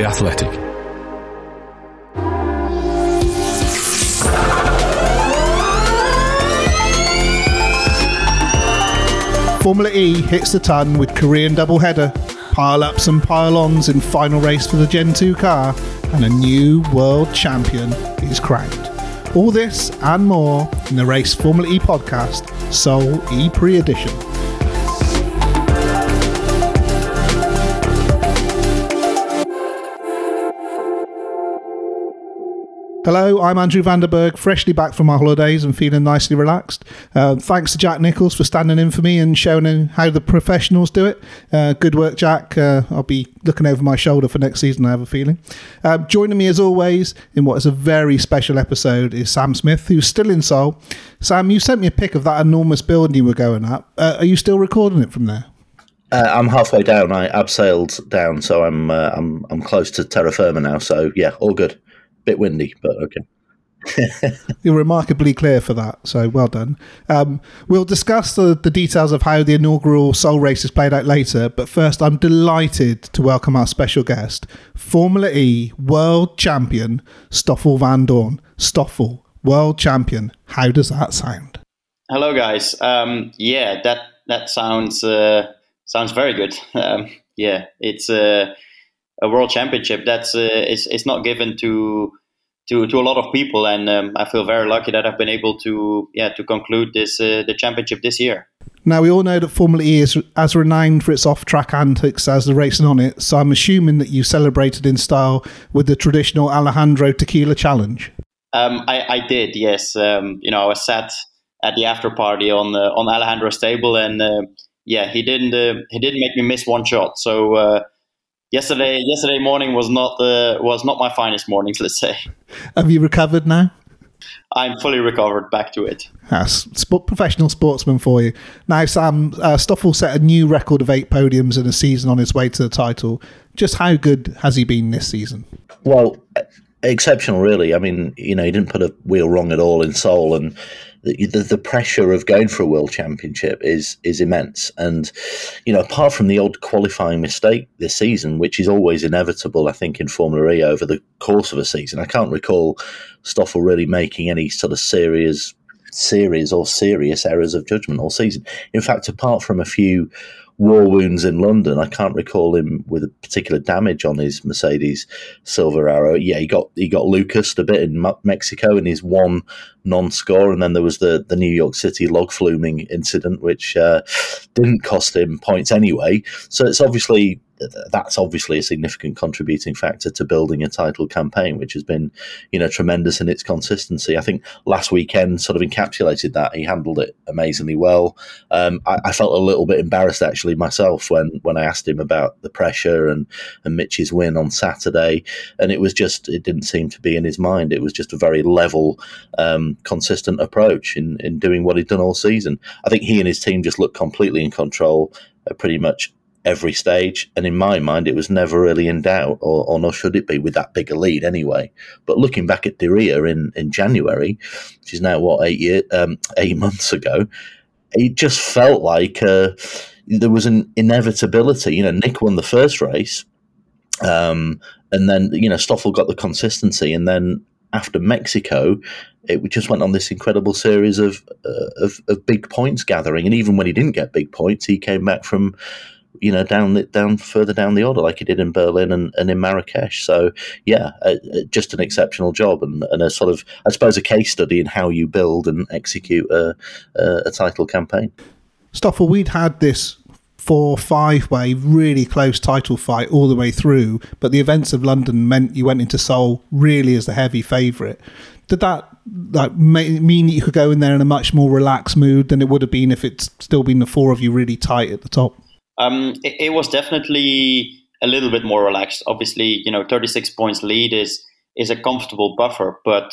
The Athletic. Formula E hits the ton with Korean doubleheader, pile ups and pile ons in final race for the Gen 2 car, and a new world champion is crowned. All this and more in the Race Formula E podcast, Seoul E Pre Edition. Hello, I'm Andrew van de Burgt, freshly back from my holidays and feeling nicely relaxed. Uh, thanks to Jack Nichols for standing in for me and showing how the professionals do it. Uh, good work, Jack. Uh, I'll be looking over my shoulder for next season, I have a feeling. Uh, joining me, as always, in what is a very special episode is Sam Smith, who's still in Seoul. Sam, you sent me a pic of that enormous building you were going up. Uh, are you still recording it from there? Uh, I'm halfway down. I abseiled down, so I'm uh, I'm I'm close to terra firma now. So yeah, all good bit windy, but okay. You're remarkably clear for that, so well done. Um, we'll discuss the, the details of how the inaugural Seoul race is played out later, but first, I'm delighted to welcome our special guest, Formula E world champion Stoffel Vandoorne. Stoffel, world champion. How does that sound? Hello, guys. Um, yeah, that that sounds uh, sounds very good. Um, yeah, it's. Uh, a world championship that's uh, is, is not given to to to a lot of people, and um, I feel very lucky that I've been able to yeah to conclude this uh, the championship this year. Now we all know that Formula E is as renowned for its off-track antics as the racing on it, so I'm assuming that you celebrated in style with the traditional Alejandro Tequila Challenge. Um, I, I, did, yes. Um, you know, I was sat at the after party on uh, on Alejandro's table, and uh, yeah, he didn't uh, he didn't make me miss one shot. So uh, yesterday yesterday morning was not the was not my finest morning. Let's say. Have you recovered now? I'm fully recovered. Back to it. That's sport, professional sportsman for you. Now, Sam uh, Stoffel set a new record of eight podiums in a season on his way to the title. Just how good has he been this season? Well, exceptional, really. I mean, you know, he didn't put a wheel wrong at all in Seoul, and the, the, pressure of going for a world championship is is immense. And you know, apart from the odd qualifying mistake this season, which is always inevitable, I think in Formula E over the course of a season, I can't recall Stoffel really making any sort of serious series or serious errors of judgment all season. In fact, apart from a few war wounds in London. I can't recall him with a particular damage on his Mercedes Silver Arrow. Yeah, he got he got Lucas a bit in Mexico in his one non-score, and then there was the the New York City log fluming incident, which uh, didn't cost him points anyway. So it's obviously that's obviously a significant contributing factor to building a title campaign, which has been, you know, tremendous in its consistency. I think last weekend sort of encapsulated that. He handled it amazingly well. Um, I, I, felt a little bit embarrassed actually myself when when I asked him about the pressure and and Mitch's win on Saturday, and it was just it didn't seem to be in his mind. It was just a very level, um, consistent approach in in doing what he'd done all season. I think he and his team just looked completely in control. Uh, pretty much every stage. And in my mind, it was never really in doubt, or, or nor should it be with that big a lead anyway. But looking back at Diriyah in, in January, which is now what eight year, um, eight months ago, it just felt like uh, there was an inevitability. You know, Nick won the first race, um, and then you know Stoffel got the consistency, and then after Mexico, it just went on this incredible series of, uh, of, of big points gathering. And even when he didn't get big points, he came back from you know, down the, down further down the order, like he did in Berlin and, and in Marrakesh. So, yeah, uh, just an exceptional job and, and a sort of, I suppose, a case study in how you build and execute a, a, a title campaign. Stoffel, we'd had this four five way really close title fight all the way through, but the events of London meant you went into Seoul really as the heavy favourite. Did that like mean that you could go in there in a much more relaxed mood than it would have been if it's still been the four of you really tight at the top? Um, it, it, was definitely a little bit more relaxed. Obviously, you know, 36 points lead is is a comfortable buffer, but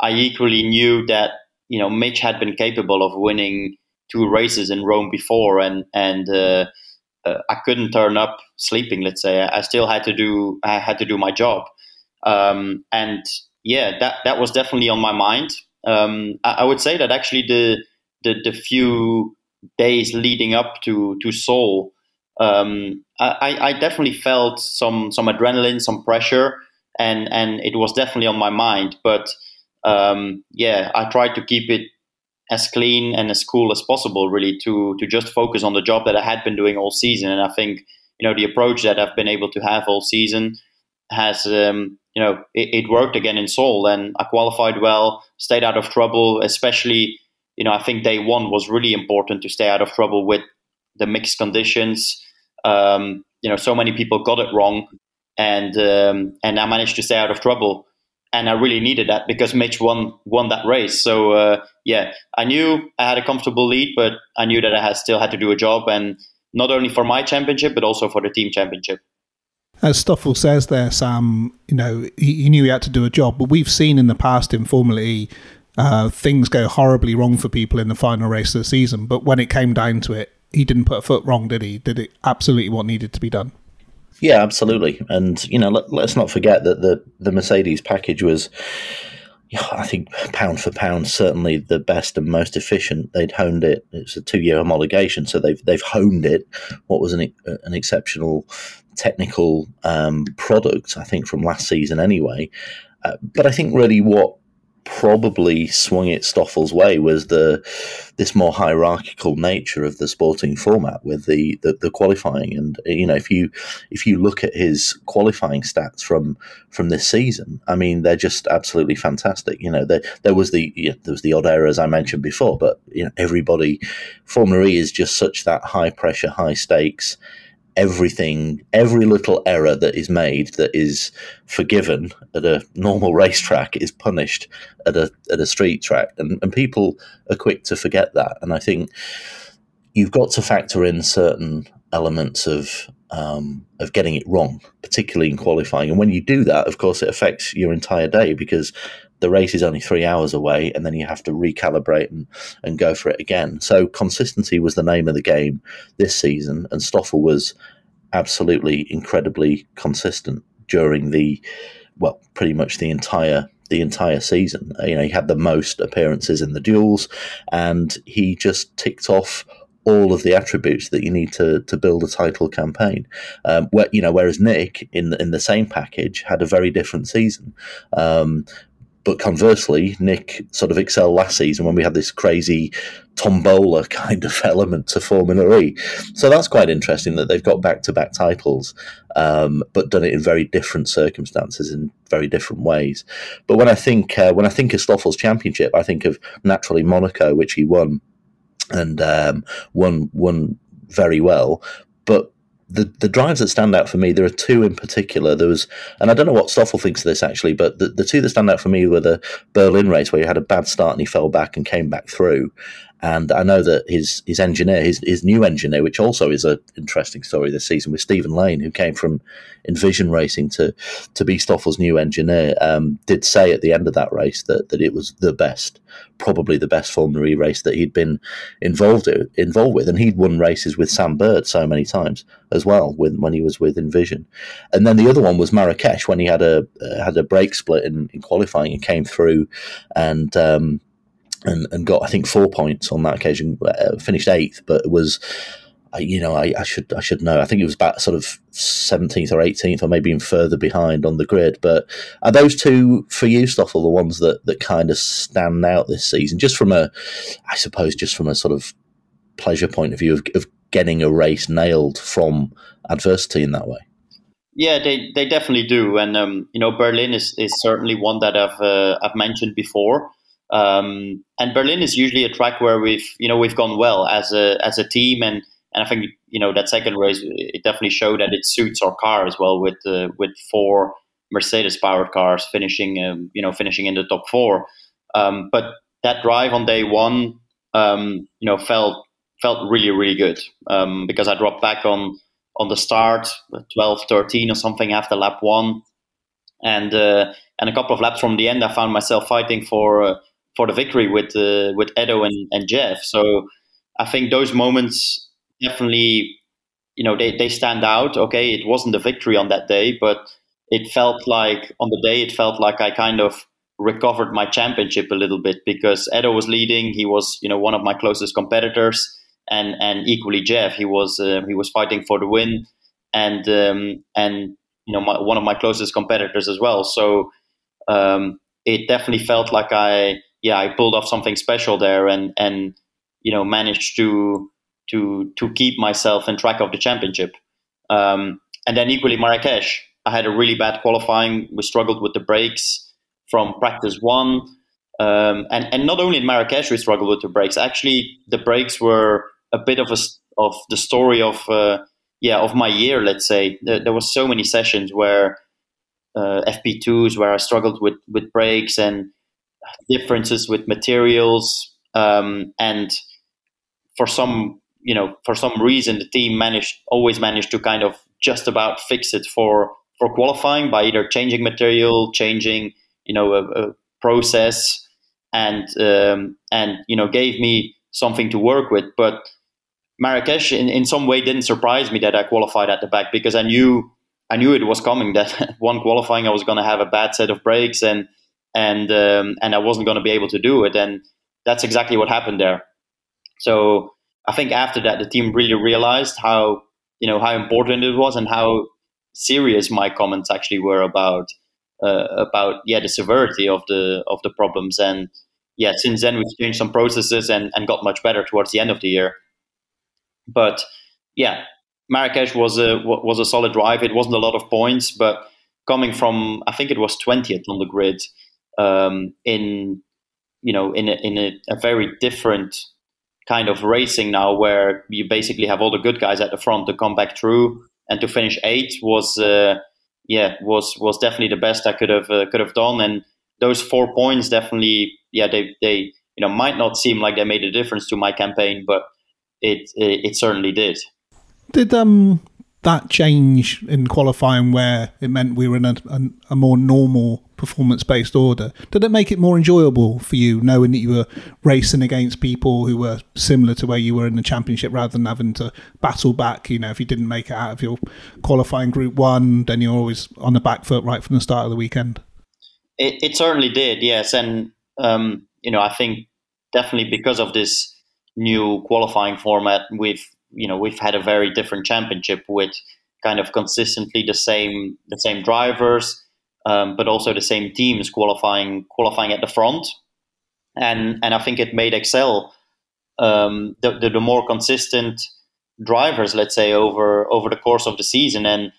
I equally knew that you know Mitch had been capable of winning two races in Rome before, and and uh, uh, I couldn't turn up sleeping. Let's say I still had to do I had to do my job, um, and yeah, that that was definitely on my mind. Um, I, I, would say that actually the, the the few days leading up to to Seoul, um, I, I definitely felt some some adrenaline, some pressure, and and it was definitely on my mind. But um, yeah, I tried to keep it as clean and as cool as possible, really, to to just focus on the job that I had been doing all season. And I think you know the approach that I've been able to have all season has um, you know it, it, worked again in Seoul, and I qualified well, stayed out of trouble. Especially, you know, I think day one was really important to stay out of trouble with the mixed conditions. Um, you know, so many people got it wrong, and um, and I managed to stay out of trouble and I really needed that because Mitch won won that race. So uh, yeah, I knew I had a comfortable lead, but I knew that I had still had to do a job, and not only for my championship, but also for the team championship. As Stoffel says there, Sam, you know he, he knew he had to do a job, but we've seen in the past in Formula E. Uh, things go horribly wrong for people in the final race of the season, but when it came down to it, he didn't put a foot wrong, did he? Did it absolutely what needed to be done? Yeah, absolutely. And you know, let, us not forget that the the Mercedes package was, I think, pound for pound, certainly the best and most efficient. They'd honed it. It's a two year homologation, so they've they've honed it. What was an an exceptional technical um, product, I think, from last season anyway. Uh, but I think really what probably swung it Stoffel's way was the this more hierarchical nature of the sporting format with the, the, the qualifying. And you know if you if you look at his qualifying stats from from this season I mean they're just absolutely fantastic. You know there there was the you know, there was the odd error as I mentioned before but you know everybody Formula E is just such that high pressure high stakes everything, every little error that is made that is forgiven at a normal racetrack is punished at a at a street track, and and people are quick to forget that. And I think you've got to factor in certain elements of um, of getting it wrong, particularly in qualifying. And when you do that, of course, it affects your entire day because the race is only three hours away, and then you have to recalibrate and, and go for it again. So consistency was the name of the game this season, and Stoffel was absolutely incredibly consistent during the well, pretty much the entire the entire season. Uh, you know, he had the most appearances in the duels, and he just ticked off all of the attributes that you need to to build a title campaign. Um, where you know, whereas Nick in the, in the same package had a very different season. Um, but conversely, Nick sort of excelled last season when we had this crazy tombola kind of element to Formula E. So that's quite interesting that they've got back to back titles, um, but done it in very different circumstances in very different ways. But when I think uh, when I think of Stoffel's championship, I think of naturally Monaco, which he won and um, won won very well. But the, the drives that stand out for me, there are two in particular. There was, and I don't know what Stoffel thinks of this actually, but the, the two that stand out for me were the Berlin race where he had a bad start and he fell back and came back through, and I know that his his engineer, his, his new engineer, which also is an interesting story this season with Stephen Lane, who came from Envision Racing to to be Stoffel's new engineer, um, did say at the end of that race that, that it was the best, probably the best Formula E race that he'd been involved involved with, and he'd won races with Sam Bird so many times as well with, when he was with Envision, and then the other one was Marrakesh when he had a uh, had a brake split in, in qualifying and came through and. Um, and, and got I think four points on that occasion. Uh, finished eighth, but it was you know I, I, should I should know. I think it was about sort of seventeenth or eighteenth, or maybe even further behind on the grid. But are those two for you, Stoffel, the ones that that kind of stand out this season? Just from a, I suppose, just from a sort of pleasure point of view of, of getting a race nailed from adversity in that way. Yeah, they, they definitely do, and um, you know Berlin is, is certainly one that I've uh, I've mentioned before. Um, and Berlin is usually a track where we've you know we've gone well as a as a team, and and I think you know that second race it definitely showed that it suits our car as well with uh, with four Mercedes powered cars finishing um, you know finishing in the top four. Um, but that drive on day one, um, you know, felt felt really really good. Um, because I dropped back on on the start, 12, 13 or something after lap one, and uh, and a couple of laps from the end, I found myself fighting for uh, for the victory with uh, with Edo and, and Jeff. So I think those moments definitely, you know, they, they stand out. Okay, it wasn't a victory on that day, but it felt like on the day it felt like I kind of recovered my championship a little bit because Edo was leading. He was, you know, one of my closest competitors, and and equally Jeff. He was uh, he was fighting for the win, and um, and you know my, one of my closest competitors as well. So um, it definitely felt like I yeah I pulled off something special there, and and you know managed to to to keep myself in track of the championship. Um, and then equally Marrakesh, I had a really bad qualifying. We struggled with the brakes from practice one. Um, and, and not only in Marrakesh we struggled with the brakes. Actually, the brakes were a bit of a of the story of uh, yeah of my year. Let's say there, there was so many sessions where uh, FP2s where I struggled with with brakes and differences with materials. Um, and for some you know for some reason the team managed always managed to kind of just about fix it for for qualifying by either changing material, changing you know a, a process, and um, and you know gave me something to work with. But Marrakesh, in, in some way, didn't surprise me that I qualified at the back because I knew I knew it was coming. That one qualifying, I was going to have a bad set of brakes and and um, and I wasn't going to be able to do it. And that's exactly what happened there. So I think after that, the team really realized how you know how important it was and how serious my comments actually were about uh, about yeah the severity of the of the problems and yeah since then we've changed some processes and, and got much better towards the end of the year but yeah marrakesh was a was a solid drive it wasn't a lot of points but coming from i think it was 20th on the grid um, in you know in a, in a, a very different kind of racing now where you basically have all the good guys at the front to come back through and to finish eighth was uh, yeah, was was definitely the best I could have uh, could have done. And those four points definitely, yeah, they they you know might not seem like they made a difference to my campaign, but it it, it certainly did. Did um that change in qualifying where it meant we were in a, a, a more normal performance based order, did it make it more enjoyable for you knowing that you were racing against people who were similar to where you were in the championship rather than having to battle back? You know, if you didn't make it out of your qualifying group one, then you're always on the back foot right from the start of the weekend. It, it certainly did, yes. And, um, you know, I think definitely because of this new qualifying format, we've you know we've had a very different championship with kind of consistently the same the same drivers, um, but also the same teams qualifying qualifying at the front, and and I think it made Excel um, the, the, the more consistent drivers, let's say over over the course of the season, and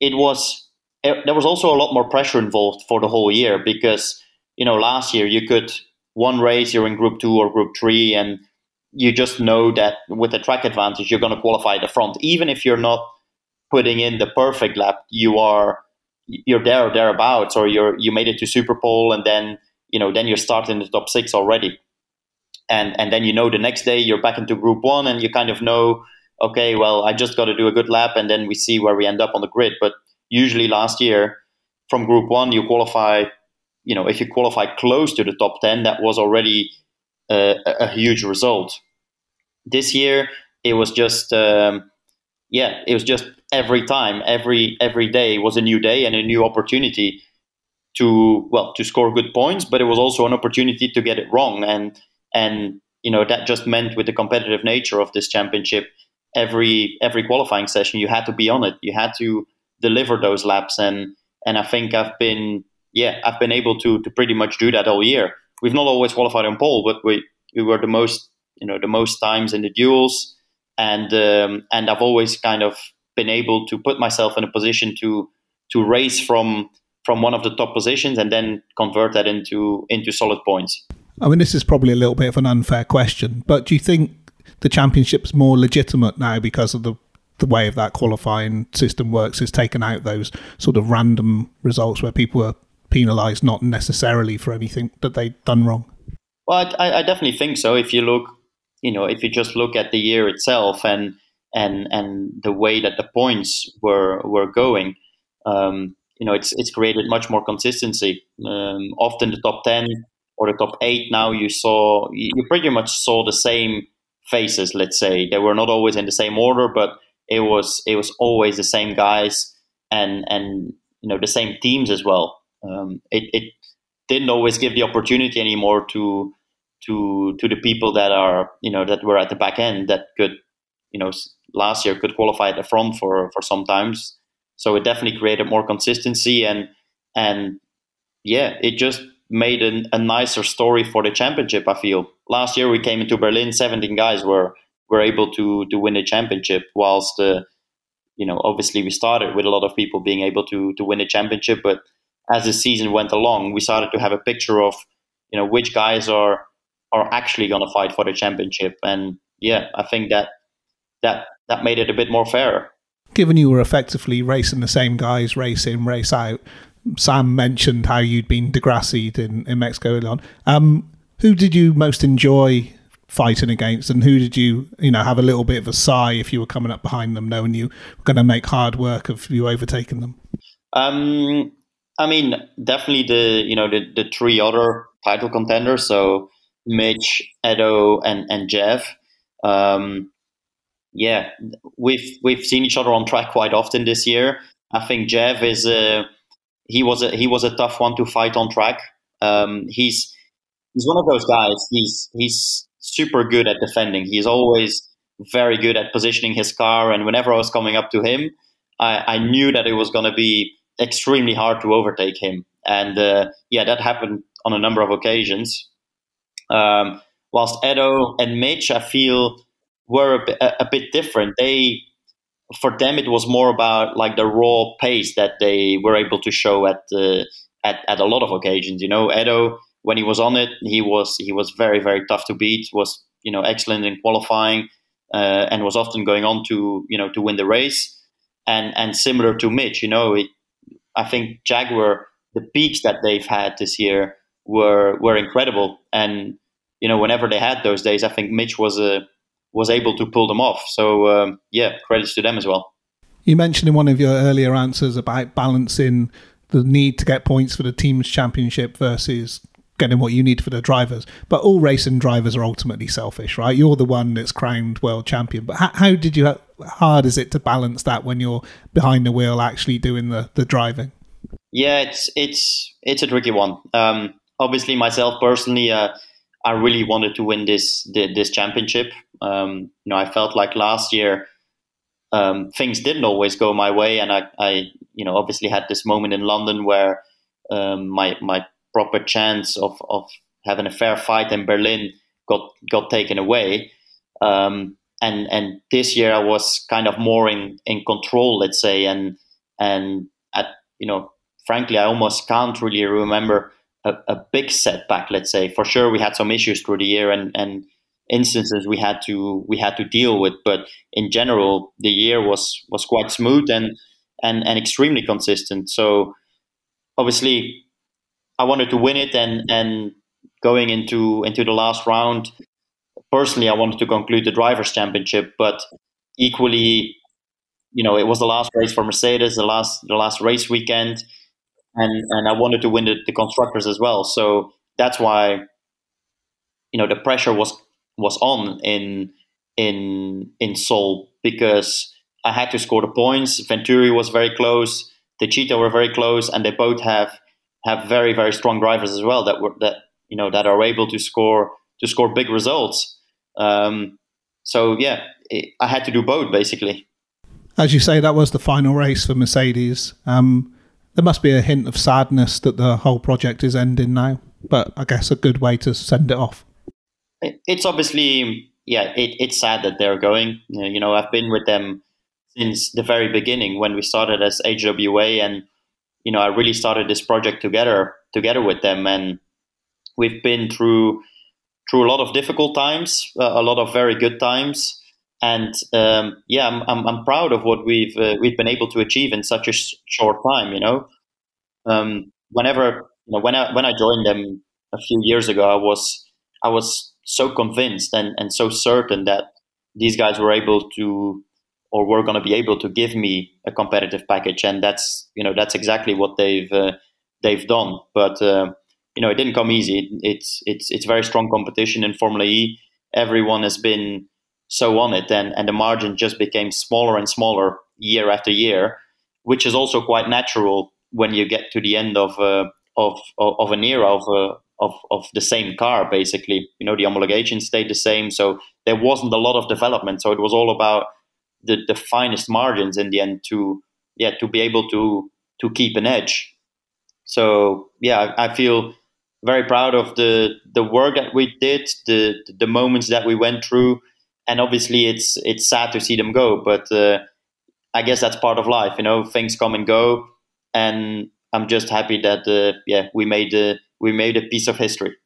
it was it, there was also a lot more pressure involved for the whole year because you know last year you could one race you're in group two or group three and you just know that with the track advantage, you're going to qualify the front. Even if you're not putting in the perfect lap, you are you're there or thereabouts, or you're you made it to Super Pole, and then you know then you're starting the top six already, and and then you know the next day you're back into Group One, and you kind of know, okay, well I just got to do a good lap, and then we see where we end up on the grid. But usually last year from Group One, you qualify, you know, if you qualify close to the top ten, that was already a, a huge result. This year, it was just um, yeah, it was just every time, every every day was a new day and a new opportunity to well to score good points, but it was also an opportunity to get it wrong, and and you know that just meant with the competitive nature of this championship, every every qualifying session you had to be on it, you had to deliver those laps, and and I think I've been yeah I've been able to to pretty much do that all year we've not always qualified on pole, but we we were the most you know the most times in the duels, and um, and I've always kind of been able to put myself in a position to to race from from one of the top positions and then convert that into into solid points. I mean, this is probably a little bit of an unfair question, but do you think the championship's more legitimate now because of the the way of that qualifying system works is taken out those sort of random results where people are penalised, not necessarily for anything that they've done wrong. Well, I, I, definitely think so. If you look, you know, if you just look at the year itself, and and and the way that the points were were going. Um, you know, it's it's created much more consistency. Um, often the top ten or the top eight now you saw you pretty much saw the same faces. Let's say they were not always in the same order, but it was it was always the same guys and and you know the same teams as well. Um, it, it didn't always give the opportunity anymore to to to the people that are you know that were at the back end that could you know last year could qualify at the front for for sometimes. So it definitely created more consistency and and yeah, it just made a, a nicer story for the championship. I feel last year we came into Berlin, 17 guys were were able to to win the championship, whilst uh, you know obviously we started with a lot of people being able to to win the championship, but as the season went along, we started to have a picture of you know which guys are are actually going to fight for the championship, and yeah, I think that that that made it a bit more fair. Given you were effectively racing the same guys, race in, race out, Sam mentioned how you'd been di Grassi in, in Mexico on. Um, who did you most enjoy fighting against, and who did you, you know, have a little bit of a sigh if you were coming up behind them, knowing you were going to make hard work of you overtaking them? Um, I mean, definitely the you know the the three other title contenders. So Mitch, Edo, and and Jeff. Um, yeah, we've we've seen each other on track quite often this year. I think Jeff is a he was a he was a tough one to fight on track. Um, he's he's one of those guys. He's he's super good at defending. He's always very good at positioning his car. And whenever I was coming up to him, I, I knew that it was going to be extremely hard to overtake him. And uh, yeah, that happened on a number of occasions. Um, whilst Edo and Mitch, I feel, were a, bit, a, a bit different. They, for them, it was more about like the raw pace that they were able to show at uh, at, at a lot of occasions. You know, Edo when he was on it, he was he was very very tough to beat. Was you know excellent in qualifying, uh, and was often going on to you know to win the race. And and similar to Mitch, you know, it, I think Jaguar the peaks that they've had this year were were incredible. And you know, whenever they had those days, I think Mitch was a uh, was able to pull them off. So um, yeah, credits to them as well. You mentioned in one of your earlier answers about balancing the need to get points for the team's championship versus getting what you need for the drivers. But all racing drivers are ultimately selfish, right? You're the one that's crowned world champion. But how, how did you? Hard is it to balance that when you're behind the wheel, actually doing the the driving? Yeah, it's it's it's a tricky one. Um, obviously, myself personally, uh, I really wanted to win this this championship. Um, you know, I felt like last year um, things didn't always go my way, and I, I, you know, obviously had this moment in London where um, my my proper chance of, of having a fair fight in Berlin got got taken away. Um, and and this year I was kind of more in, in control, let's say, and and at you know, frankly, I almost can't really remember a, a big setback. Let's say for sure we had some issues through the year and and instances we had to we had to deal with, but in general the year was was quite smooth and and and extremely consistent. So obviously I wanted to win it, and and going into into the last round, personally, I wanted to conclude the drivers' championship, but equally, you know, it was the last race for Mercedes, the last the last race weekend, and and I wanted to win the, the constructors as well. So that's why, you know, the pressure was was on in in in Seoul because I had to score the points. Venturi was very close. Techeetah were very close, and they both have have very very strong drivers as well that were that you know that are able to score to score big results. Um, so yeah, it, I had to do both basically. As you say, that was the final race for Mercedes. Um, there must be a hint of sadness that the whole project is ending now, but I guess a good way to send it off. It, it's obviously yeah, it, it's sad that they're going. You know, I've been with them since the very beginning when we started as HWA and you know, I really started this project together together with them, and we've been through through a lot of difficult times, uh, a lot of very good times, and um, yeah, I'm, I'm, I'm proud of what we've uh, we've been able to achieve in such a sh- short time. You know, um, whenever you know when I when I joined them a few years ago, I was I was so convinced and, and so certain that these guys were able to or were going to be able to give me a competitive package, and that's you know that's exactly what they've uh, they've done. But uh, you know, it didn't come easy. It's it's it's very strong competition in Formula E. Everyone has been so on it, and and the margin just became smaller and smaller year after year, which is also quite natural when you get to the end of uh, of, of an era of uh, of of the same car. Basically, you know, the homologation stayed the same, so there wasn't a lot of development. So it was all about the, the finest margins in the end to yeah to be able to to keep an edge. So yeah, I feel very proud of the the work that we did, the the moments that we went through, and obviously it's it's sad to see them go, but uh, I guess that's part of life. You know, things come and go, and I'm just happy that uh, yeah we made a, we made a piece of history.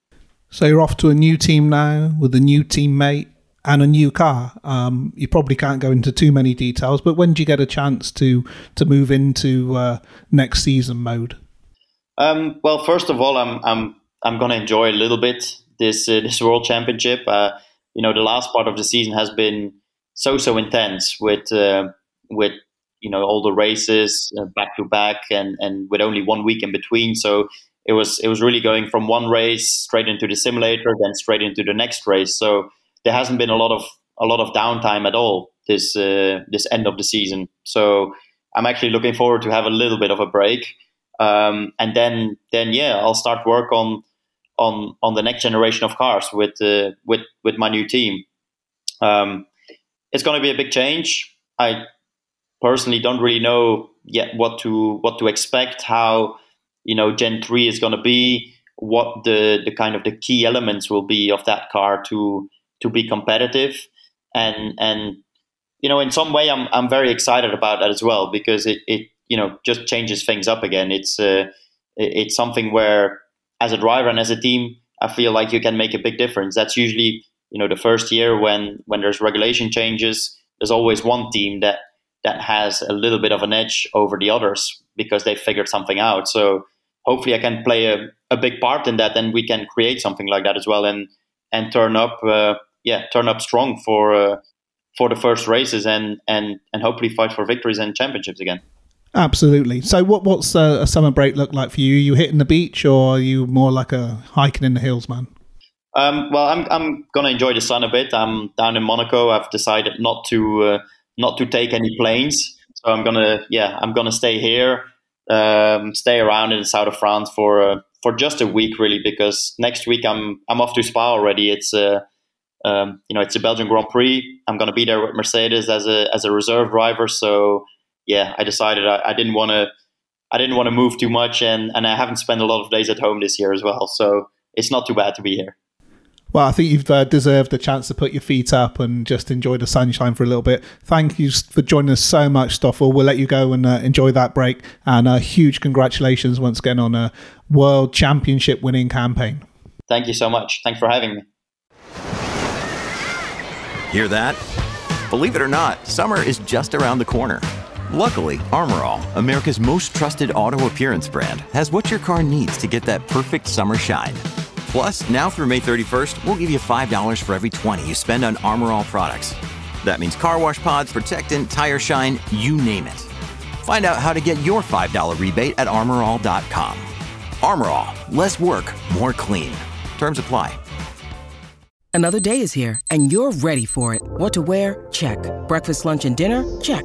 So you're off to a new team now with a new teammate and a new car. Um, you probably can't go into too many details, but when do you get a chance to to move into uh, next season mode? Um, well, first of all, I'm I'm I'm going to enjoy a little bit this uh, this World Championship. Uh, you know, the last part of the season has been so so intense with uh, with you know all the races uh, back to back and and with only one week in between. So it was it was really going from one race straight into the simulator, then straight into the next race. So there hasn't been a lot of a lot of downtime at all this uh, this end of the season. So I'm actually looking forward to have a little bit of a break, um, and then then yeah, I'll start work on on on the next generation of cars with uh, with with my new team. Um, it's going to be a big change. I personally don't really know yet what to what to expect. How you know Gen three is going to be. What the the kind of the key elements will be of that car to to be competitive and and you know in some way I'm I'm very excited about that as well because it it you know just changes things up again it's uh, it's something where as a driver and as a team I feel like you can make a big difference that's usually you know the first year when when there's regulation changes there's always one team that that has a little bit of an edge over the others because they figured something out so hopefully I can play a, a big part in that and we can create something like that as well and and turn up uh, yeah turn up strong for uh, for the first races and and and hopefully fight for victories and championships again. Absolutely. So, what what's a, a summer break look like for you? Are you hitting the beach, or are you more like a hiking in the hills man? Um, well, I'm I'm gonna enjoy the sun a bit. I'm down in Monaco. I've decided not to uh, not to take any planes, so I'm gonna yeah I'm gonna stay here, um, stay around in the south of France for uh, for just a week really because next week I'm I'm off to Spa already. It's uh, um, you know, it's a Belgian Grand Prix. I'm to be there with Mercedes as a as a reserve driver. So yeah, I decided I, I didn't want to I didn't want to move too much, and and I haven't spent a lot of days at home this year as well. So it's not too bad to be here. Well, I think you've uh, deserved the chance to put your feet up and just enjoy the sunshine for a little bit. Thank you for joining us so much, Stoffel. We'll let you go and uh, enjoy that break. And a uh, huge congratulations once again on a World Championship winning campaign. Thank you so much. Thanks for having me. Hear that? Believe it or not, summer is just around the corner. Luckily, Armor All, America's most trusted auto appearance brand, has what your car needs to get that perfect summer shine. Plus, now through May 31st, we'll give you $5 for every 20 you spend on Armor All products. That means car wash pods, protectant, tire shine, you name it. Find out how to get your $5 rebate at armorall.com. Armor All, less work, more clean. Terms apply. Another day is here, and you're ready for it. What to wear? Check. Breakfast, lunch, and dinner? Check.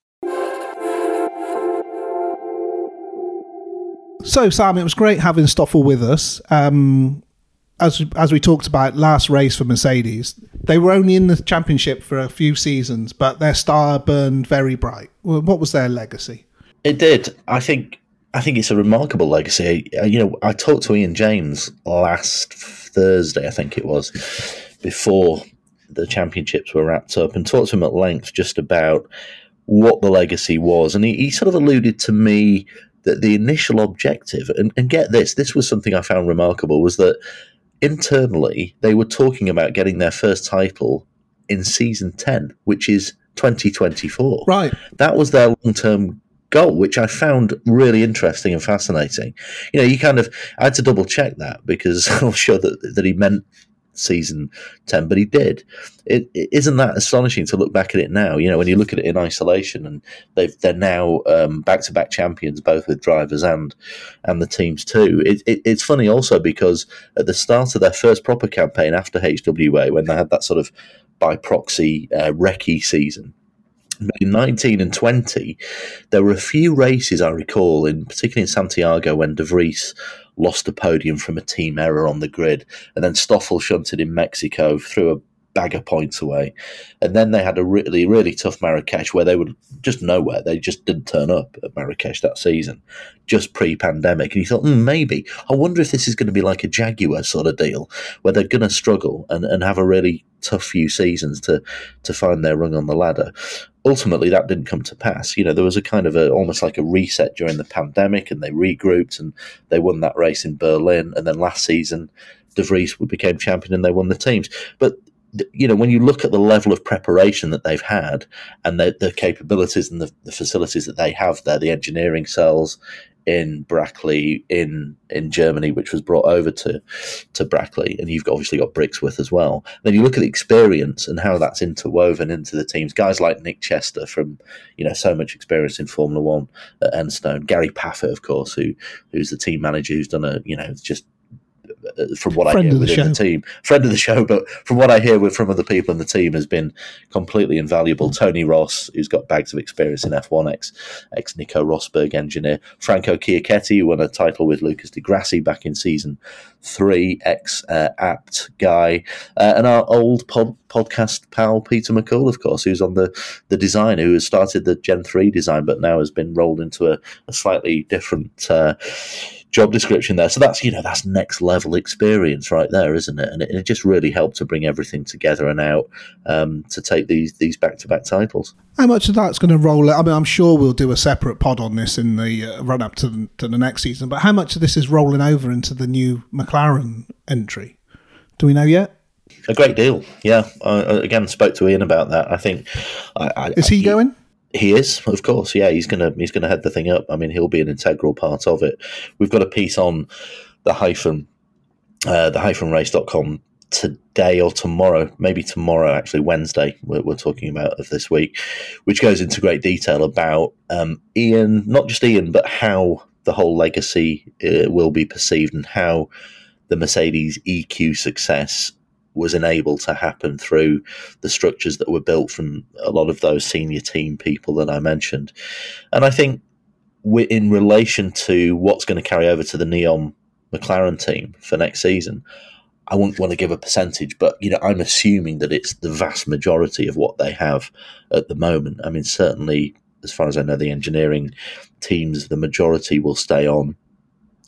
So, Sam, it was great having Stoffel with us. Um, as as we talked about last race for Mercedes, they were only in the championship for a few seasons, but their star burned very bright. What was their legacy? It did. I think. I think it's a remarkable legacy. Uh, you know, I talked to Ian James last Thursday, I think it was, before the championships were wrapped up, and talked to him at length just about what the legacy was, and he, he sort of alluded to me that the initial objective, and, and get this, this was something I found remarkable, was that internally they were talking about getting their first title in season 10, which is 2024. Right. That was their long term goal, which I found really interesting and fascinating. You know, you kind of, I had to double check that because I'm sure that, that he meant season 10 but he did. It, it isn't that astonishing to look back at it now you know when you look at it in isolation and they've they're now um, back-to-back champions both with drivers and and the teams too. It, it, it's funny also because at the start of their first proper campaign after hwa when they had that sort of by proxy uh, recce season in 19 and 20, there were a few races I recall, in particularly in Santiago, when De Vries lost a podium from a team error on the grid, and then Stoffel shunted in Mexico, threw a bag of points away. And then they had a really, really tough Marrakesh where they were just nowhere. They just didn't turn up at Marrakesh that season, just pre pandemic. And you thought, mm, maybe, I wonder if this is going to be like a Jaguar sort of deal where they're going to struggle and, and have a really tough few seasons to, to find their rung on the ladder ultimately that didn't come to pass. You know, there was a kind of a almost like a reset during the pandemic, and they regrouped and they won that race in Berlin. And then last season, De Vries became champion and they won the teams. But you know, when you look at the level of preparation that they've had and the, the capabilities and the, the facilities that they have there, the engineering cells, in Brackley in in Germany, which was brought over to to Brackley, and you've obviously got Brixworth as well. Then you look at the experience and how that's interwoven into the teams. Guys like Nick Chester from you know so much experience in Formula One at Enstone, Gary Paffett, of course, who who's the team manager, who's done a you know just from what friend I hear within the, the, team, friend of the show, but from what I hear with, from other people in the team, has been completely invaluable. Mm. Tony Ross, who's got bags of experience in F1, ex ex Nico Rosberg engineer, Franco Chiocchetti, who won a title with Lucas di Grassi back in season three, ex uh, Abt guy, uh, and our old pod, podcast pal Peter McCall, of course, who's on the the design, who has started the Gen three design, but now has been rolled into a, a slightly different uh, job description there. So that's you know that's next level experience right there, isn't it? And it, it just really helped to bring everything together and out um, to take these these back to back titles. How much of that's going to roll? out? I mean, I'm sure we'll do a separate pod on this in the uh, run up to the, to the next season. But how much of this is rolling over into the new McLaren entry? Do we know yet? A great deal, yeah. I, again, spoke to Ian about that. I think. I, I, is he going? He is, of course. Yeah, he's gonna he's gonna head the thing up. I mean, he'll be an integral part of it. We've got a piece on the hyphen uh, the hyphen race.com today or tomorrow, maybe tomorrow, actually Wednesday. We're, we're, talking about of this week, which goes into great detail about um, Ian, not just Ian, but how the whole legacy uh, will be perceived and how the Mercedes EQ success was enabled to happen through the structures that were built from a lot of those senior team people that I mentioned. And I think in relation to what's going to carry over to the Neon McLaren team for next season, I wouldn't want to give a percentage, but you know, I'm assuming that it's the vast majority of what they have at the moment. I mean, certainly, as far as I know, the engineering teams, the majority will stay on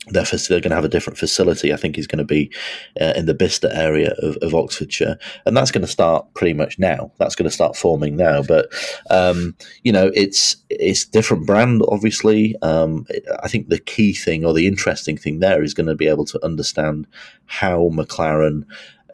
they're, they're going to have a different facility. I think is going to be uh, in the Bicester area of, of, Oxfordshire, and that's going to start pretty much now. That's going to start forming now. But um, you know, it's it's different brand. Obviously, um, I think the key thing or the interesting thing there is going to be able to understand how McLaren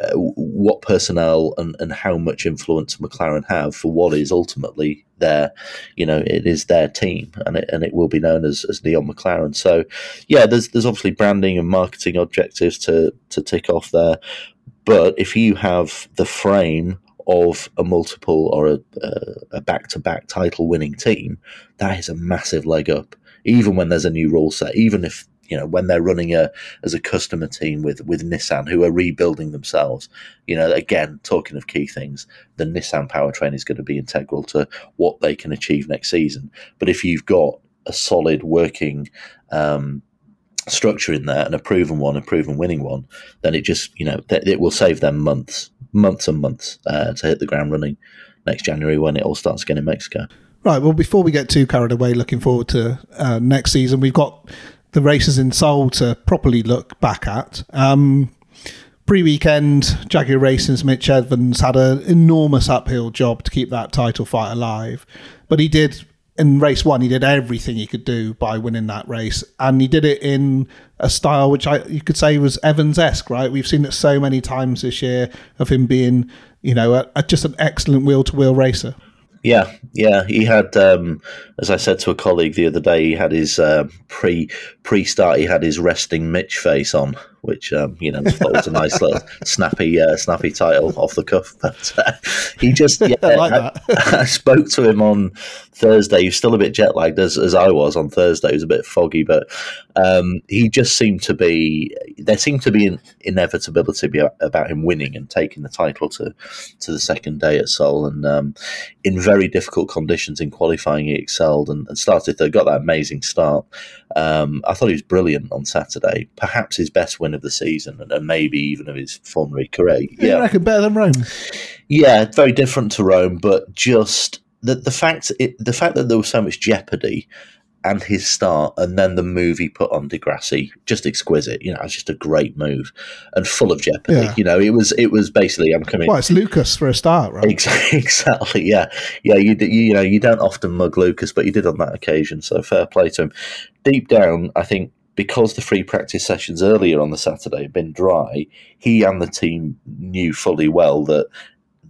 uh, what personnel and, and how much influence McLaren have for what is ultimately their, you know, it is their team, and it and it will be known as as Neon McLaren. So, yeah, there's there's obviously branding and marketing objectives to to tick off there, but if you have the frame of a multiple or a, a back-to-back title-winning team, that is a massive leg up. Even when there's a new rule set, even if you know when they're running a as a customer team with with Nissan who are rebuilding themselves. You know, again, talking of key things, the Nissan powertrain is going to be integral to what they can achieve next season. But if you've got a solid working um, structure in there and a proven one, a proven winning one, then it just you know th- it will save them months, months and months uh, to hit the ground running next January when it all starts again in Mexico. Right. Well, before we get too carried away, looking forward to uh, next season, we've got the races in Seoul to properly look back at. Um, Pre weekend, Jaguar Racing's Mitch Evans had an enormous uphill job to keep that title fight alive, but he did in race one, he did everything he could do by winning that race, and he did it in a style which I you could say was Evans esque. Right, we've seen it so many times this year of him being, you know, a, a, just an excellent wheel to wheel racer. Yeah, yeah. He had, um, as I said to a colleague the other day, he had his uh, pre pre start. He had his resting Mitch face on, which um, you know was a nice little snappy uh, snappy title off the cuff. But uh, he just, yeah, I, like I, I, spoke to him on Thursday. He was still a bit jet lagged as, as I was on Thursday. It was a bit foggy, but um, he just seemed to be. There seemed to be an inevitability about him winning and taking the title to to the second day at Seoul, and um, in very difficult conditions in qualifying, he excelled and, and started. They got that amazing start. Um, I thought he was brilliant on Saturday. Perhaps his best win of the season, and, and maybe even of his Formula career. Yeah, I reckon better than Rome. Yeah, very different to Rome, but just the the fact it, the fact that there was so much jeopardy and his start, and then the move he put on Di Grassi, just exquisite. You know, it's just a great move and full of jeopardy. Yeah. You know, it was it was basically I'm coming. Well, it's Lucas for a start, right? Exactly. yeah, yeah. You, you you know you don't often mug Lucas, but you did on that occasion. So fair play to him. Deep down, I think because the free practice sessions earlier on the Saturday had been dry, he and the team knew fully well that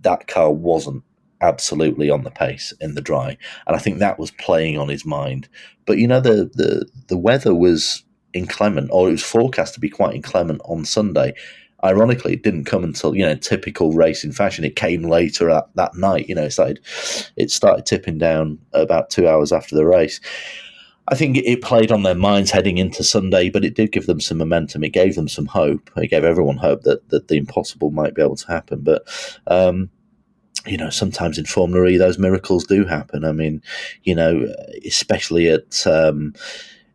that car wasn't absolutely on the pace in the dry, and I think that was playing on his mind. But you know, the the the weather was inclement, or it was forecast to be quite inclement on Sunday. Ironically, it didn't come until you know typical racing fashion. It came later at, that night. You know, it started it started tipping down about two hours after the race. I think it played on their minds heading into Sunday, but it did give them some momentum. It gave them some hope. It gave everyone hope that, that the impossible might be able to happen. But um, you know, sometimes in Formula E, those miracles do happen. I mean, you know, especially at, um,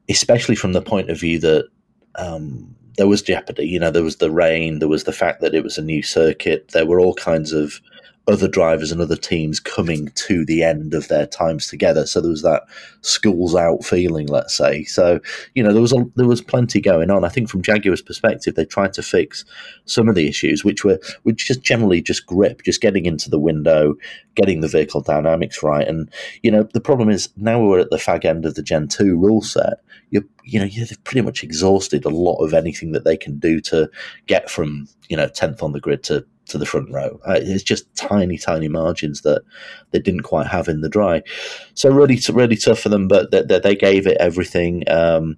especially from the point of view that um, there was jeopardy. You know, there was the rain, there was the fact that it was a new circuit. There were all kinds of other drivers and other teams coming to the end of their times together. So there was that schools out feeling, let's say. So you know there was a, there was plenty going on. I think from Jaguar's perspective, they tried to fix some of the issues, which were which just generally just grip, just getting into the window, getting the vehicle dynamics right. And you know the problem is now we're at the fag end of the Gen two rule set. You you know you've pretty much exhausted a lot of anything that they can do to get from you know tenth on the grid to to the front row. Uh, it's just tiny, tiny margins that they didn't quite have in the dry. So really, really tough for them, but they, they gave it everything. Um,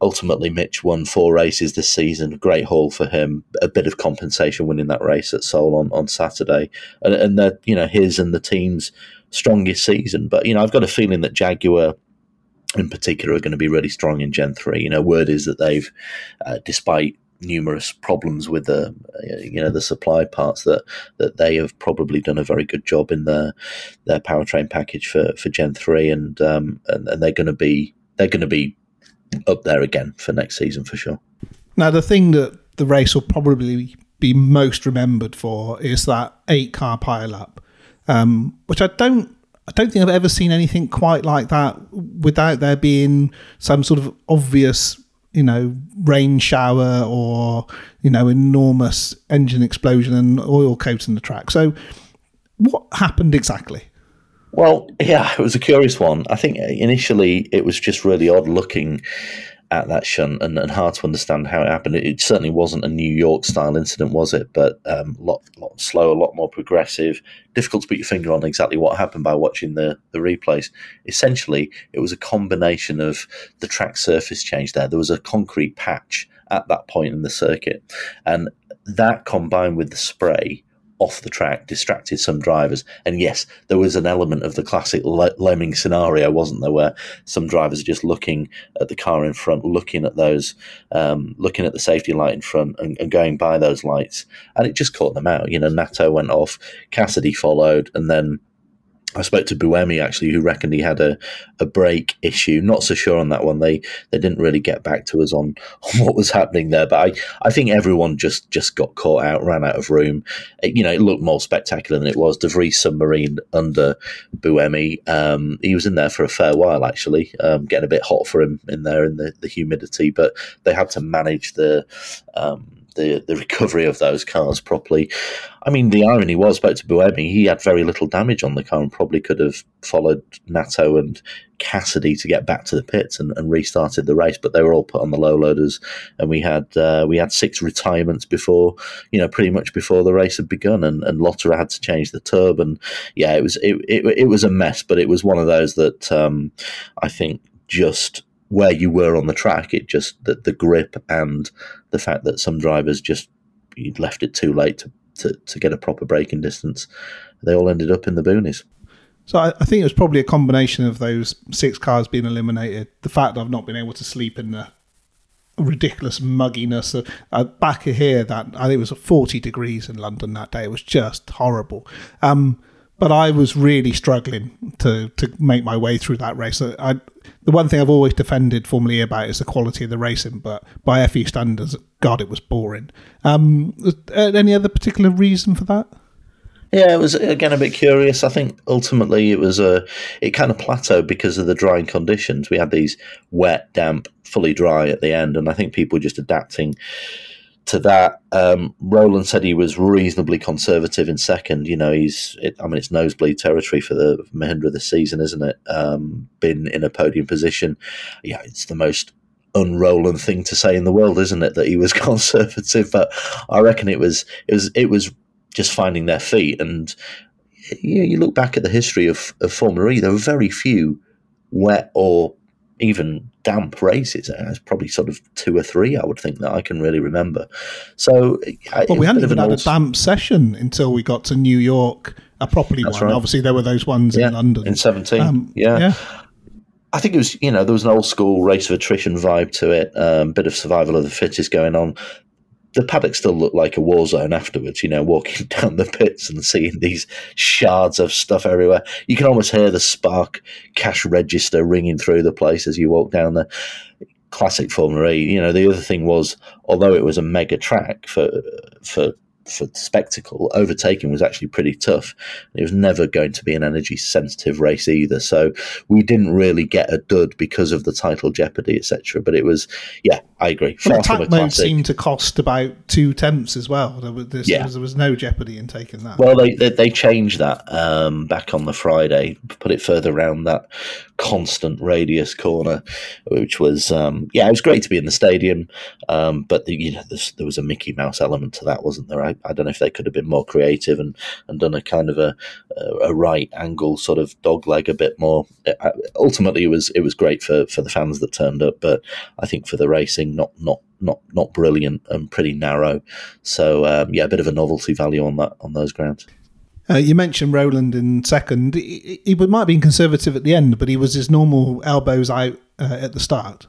ultimately, Mitch won four races this season. Great haul for him. A bit of compensation winning that race at Seoul on, on Saturday, and, and that you know his and the team's strongest season. But you know, I've got a feeling that Jaguar in particular are going to be really strong in Gen 3. You know, word is that they've, uh, despite numerous problems with the you know the supply parts that that they have probably done a very good job in their their powertrain package for for Gen three and um, and, and they're going to be they're going to be up there again for next season for sure. Now the thing that the race will probably be most remembered for is that eight car pileup, um, which I don't I don't think I've ever seen anything quite like that without there being some sort of obvious you know, rain shower or, you know, enormous engine explosion and oil coating the track. So, what happened exactly? Well, yeah, it was a curious one. I think initially it was just really odd looking at that shunt and, and hard to understand how it happened. It, it, certainly wasn't a New York style incident, was it? But a um, lot, lot slower, a lot more progressive. Difficult to put your finger on exactly what happened by watching the, the replays. Essentially, it was a combination of the track surface change there. There was a concrete patch at that point in the circuit. And that combined with the spray off the track distracted some drivers. And yes, there was an element of the classic lemming scenario, wasn't there, where some drivers are just looking at the car in front, looking at those, um, looking at the safety light in front, and, and, going by those lights, and it just caught them out. You know, Nato went off, Cassidy followed, and then I spoke to Buemi actually, who reckoned he had a, a brake issue. Not so sure on that one. They they didn't really get back to us on, on what was happening there. But I, I think everyone just just got caught out, ran out of room. It, you know, it looked more spectacular than it was. De Vries submarine under Buemi. Um, he was in there for a fair while actually, um, getting a bit hot for him in there in the, the humidity. But they had to manage the um, the the recovery of those cars properly. I mean, the irony was, back to Buemi, he had very little damage on the car and probably could have followed Nato and Cassidy to get back to the pits and, and restarted the race, but they were all put on the low loaders, and we had uh, we had six retirements before, you know, pretty much before the race had begun, and, and Lotterer had to change the turb, and yeah, it was it, it, it was a mess, but it was one of those that um, I think just where you were on the track, it just that the grip and the fact that some drivers just left it too late to, to, to get a proper braking distance, they all ended up in the boonies. So I, I think it was probably a combination of those six cars being eliminated, the fact I've not been able to sleep in the ridiculous mugginess of uh, back here that I think it was 40 degrees in London that day. It was just horrible. Um, but I was really struggling to to make my way through that race. I, the one thing I've always defended Formula E about is the quality of the racing, but by FE standards, God, it was boring. Um, any other particular reason for that? Yeah, it was again a bit curious. I think ultimately it was a it kind of plateaued because of the drying conditions. We had these wet, damp, fully dry at the end, and I think people were just adapting to that. Um, Rowland said he was reasonably conservative in second. You know, he's it, I mean it's nosebleed territory for the Mahindra this season, isn't it? Um, been in a podium position. Yeah, it's the most unrolling thing to say in the world, isn't it? That he was conservative, but I reckon it was it was it was just finding their feet. And you, know, you look back at the history of, of Formula E, there were very few wet or even damp races. There's probably sort of two or three, I would think, that I can really remember. So, well, we hadn't even had a damp session until we got to New York, a properly That's one. Right. Obviously, there were those ones yeah, in London in seventeen. Um, yeah. yeah. I think it was, you know, there was an old school race of attrition vibe to it, a um, bit of survival of the fittest going on the paddock still looked like a war zone afterwards, you know, walking down the pits and seeing these shards of stuff everywhere. You can almost hear the spark cash register ringing through the place as you walk down there. Classic Formula E. You know, the other thing was, although it was a mega track for for for spectacle, overtaking was actually pretty tough. It was never going to be an energy sensitive race either. So we didn't really get a dud because of the title jeopardy, etc. But it was, yeah, I agree. Far well, attack mode seemed to cost about two tenths as well. There was, there, yeah. there was no jeopardy in taking that. Well, they they, they changed that um, back on the Friday, put it further around that constant radius corner, which was um, yeah, it was great to be in the stadium. Um, but the, you know, there was a Mickey Mouse element to that, wasn't there? I, I, don't know if they could have been more creative and, and done a kind of a, a right angle sort of dog leg a bit more. Ultimately, it was it was great for, for the fans that turned up, but I think for the racing, not not not not brilliant and pretty narrow. So um, yeah, a bit of a novelty value on that on those grounds. Uh, you mentioned Rowland in second. He, he, might have been conservative at the end, but he was his normal elbows out uh, at the start.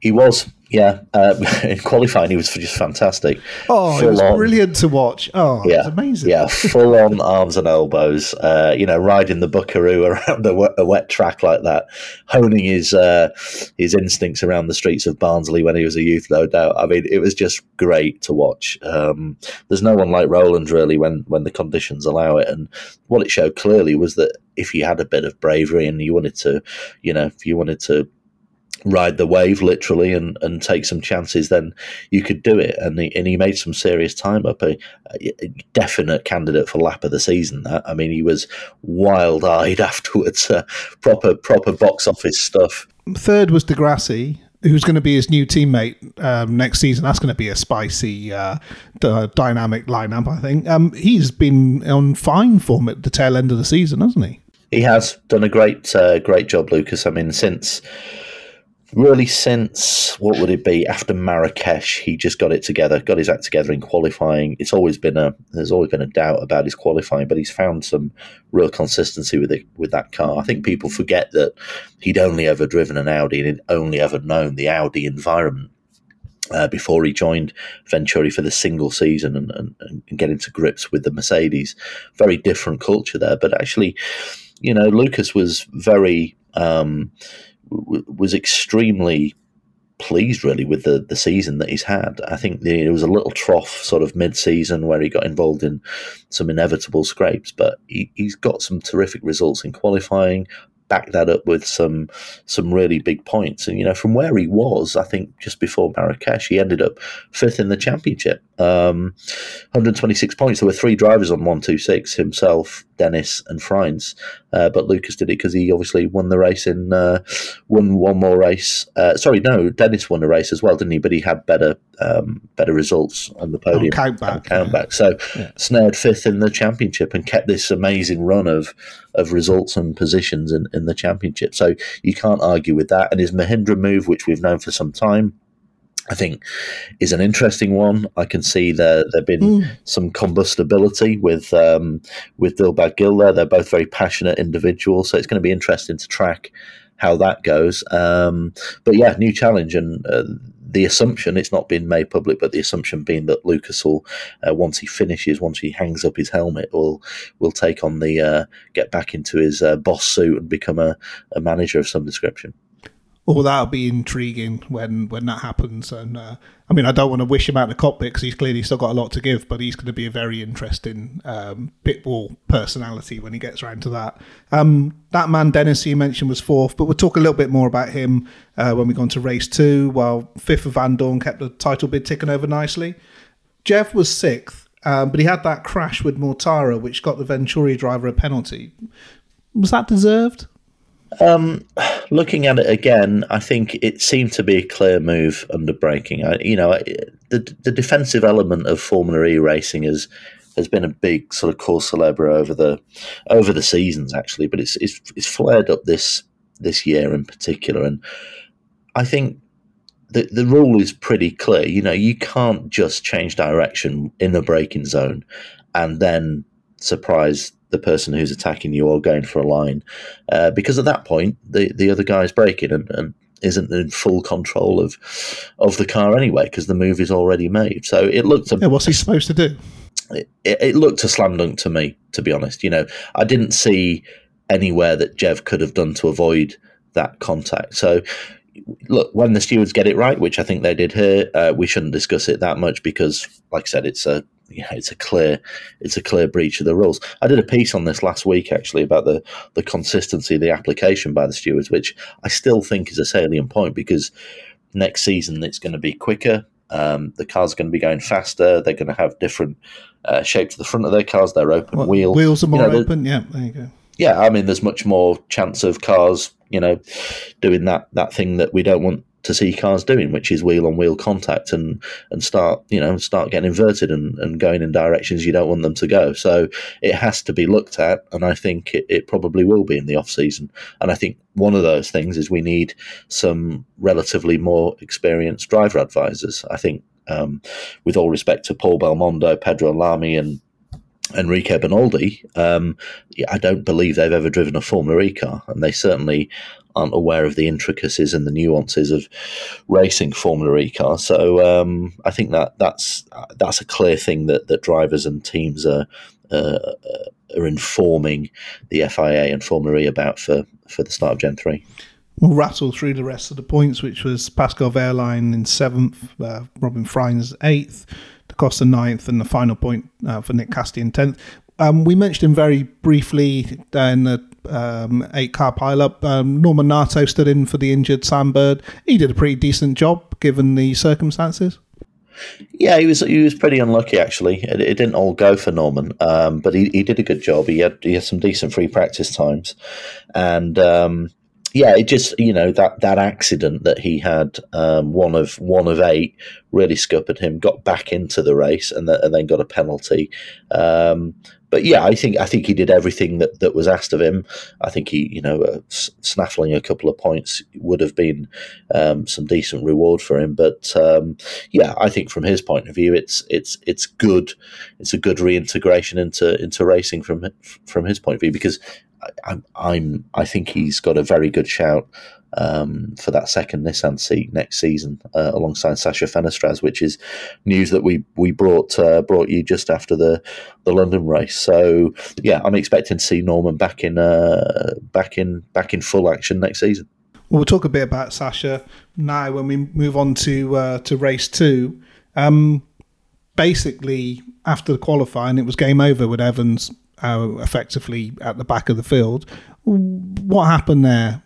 He was, yeah. Uh, in qualifying, he was just fantastic. Oh, full it was on, brilliant to watch. Oh, yeah, amazing. Yeah, full on arms and elbows. Uh, you know, riding the buckaroo around a wet, a wet track like that, honing his uh, his instincts around the streets of Barnsley when he was a youth, no doubt. I mean, it was just great to watch. Um, there's no one like Rowland really when when the conditions allow it, and what it showed clearly was that if you had a bit of bravery and you wanted to, you know, if you wanted to ride the wave literally and, and take some chances, then you could do it. And he, and he made some serious time up. A, a definite candidate for lap of the season. That I mean, he was wild eyed afterwards. Uh, proper proper box office stuff. Third was Di Grassi. Who's going to be his new teammate um, next season? That's going to be a spicy, uh, d- dynamic lineup. I think um, he's been on fine form at the tail end of the season, hasn't he? He has done a great, uh, great job, Lucas. I mean, since really since what would it be after Marrakesh he just got it together got his act together in qualifying. It's always been a there's always been a doubt about his qualifying but he's found some real consistency with it with that car. I think people forget that he'd only ever driven an Audi and he'd only ever known the Audi environment uh, before he joined Venturi for the single season and, and, and get into grips with the Mercedes. Very different culture there but actually you know Lucas was very um, was extremely pleased really with the, the season that he's had. I think the, it was a little trough sort of mid season where he got involved in some inevitable scrapes, but he, he's got some terrific results in qualifying. back that up with some some really big points. And you know, from where he was, I think just before Marrakesh, he ended up fifth in the championship. Um, 126 points. There were three drivers on 126 himself, Dennis, and Frijns. Uh, but Lucas did it because he obviously won the race in uh, won one more race. Uh, sorry, no, Dennis won the race as well, didn't he? But he had better um, better results on the podium. Oh, count back, count back. So yeah. snared fifth in the championship and kept this amazing run of of results and positions in, in the championship. So you can't argue with that. And his Mahindra move, which we've known for some time, I think is an interesting one. I can see there there been mm. some combustibility with um, with Dilbagh Gill there. They're both very passionate individuals, so it's going to be interesting to track how that goes. Um, but yeah, new challenge and. Uh, the assumption it's not been made public, but the assumption being that Lucas will, uh, once he finishes, once he hangs up his helmet, will will take on the uh, get back into his uh, boss suit and become a, a manager of some description. Oh, that'll be intriguing when when that happens. And uh, I mean, I don't want to wish him out of the cockpit because he's clearly still got a lot to give, but he's going to be a very interesting um, pitbull personality when he gets around to that. Um, that man Dennis you mentioned was fourth, but we'll talk a little bit more about him uh, when we go on to race two. While fifth of Vandoorne kept the title bid ticking over nicely. Jev was sixth, um, but he had that crash with Mortara, which got the Venturi driver a penalty. Was that deserved? Um, looking at it again, I think it seemed to be a clear move under braking. I, you know, the the defensive element of Formula E racing has has been a big sort of cause celebre over the over the seasons actually, but it's it's, it's flared up this this year in particular, and I think the the rule is pretty clear. You know, you can't just change direction in the braking zone and then surprise the person who's attacking you or going for a line, uh, because at that point the the other guy's braking and, and isn't in full control of of the car anyway because the move is already made. So it looked. A, yeah, what's he supposed to do? It, it, looked a slam dunk to me, to be honest. You know, I didn't see anywhere that Jev could have done to avoid that contact. So look, when the stewards get it right, which I think they did here, uh, we shouldn't discuss it that much because, like I said, it's a you know, it's a clear it's a clear breach of the rules. I did a piece on this last week actually about the the consistency of the application by the stewards, which I still think is a salient point because next season it's going to be quicker. Um, the cars are going to be going faster. They're going to have different uh, shape to the front of their cars. They're open what, wheel. Wheels are more you know, open. Yeah, there you go. Yeah, I mean, there's much more chance of cars, you know, doing that that thing that we don't want to see cars doing, which is wheel on wheel contact and and start you know start getting inverted and, and going in directions you don't want them to go. So it has to be looked at, and I think it, it probably will be in the off season. And I think one of those things is we need some relatively more experienced driver advisors. I think, um, with all respect to Paul Belmondo, Pedro Lamy, and Enrique Bernoldi, um, I don't believe they've ever driven a Formula E car, and they certainly aren't aware of the intricacies and the nuances of racing Formula E cars. So um, I think that that's that's a clear thing that, that drivers and teams are uh, are informing the FIA and Formula E about for, for the start of Gen three. We'll rattle through the rest of the points, which was Pascal Wehrlein in seventh, uh, Robin Frijns eighth, Da Costa ninth, and the final point uh, for Nick Cassidy tenth. Um, we mentioned him very briefly in the um, eight car pileup. Um, Norman Nato stood in for the injured Sam Bird. He did a pretty decent job given the circumstances. Yeah, he was he was pretty unlucky actually. It, it didn't all go for Norman, um, but he, he did a good job. He had he had some decent free practice times, and um, yeah, it just you know that that accident that he had, um, one of one of eight, really scuppered him. Got back into the race and, the, and then got a penalty. Um, but yeah, I think I think he did everything that, that was asked of him. I think he, you know, uh, snaffling a couple of points would have been um, some decent reward for him. But um, yeah, I think from his point of view, it's it's it's good. It's a good reintegration into into racing from from his point of view because I, I'm I think he's got a very good shout um, for that second Nissan seat next season, uh, alongside Sacha Fenestraz, which is news that we we brought uh, brought you just after the the London race. So yeah, I'm expecting to see Norman back in uh, back in back in full action next season. Well, we'll talk a bit about Sasha now when we move on to uh, to race two. Um, basically, after the qualifying, it was game over with Evans uh, effectively at the back of the field. What happened there?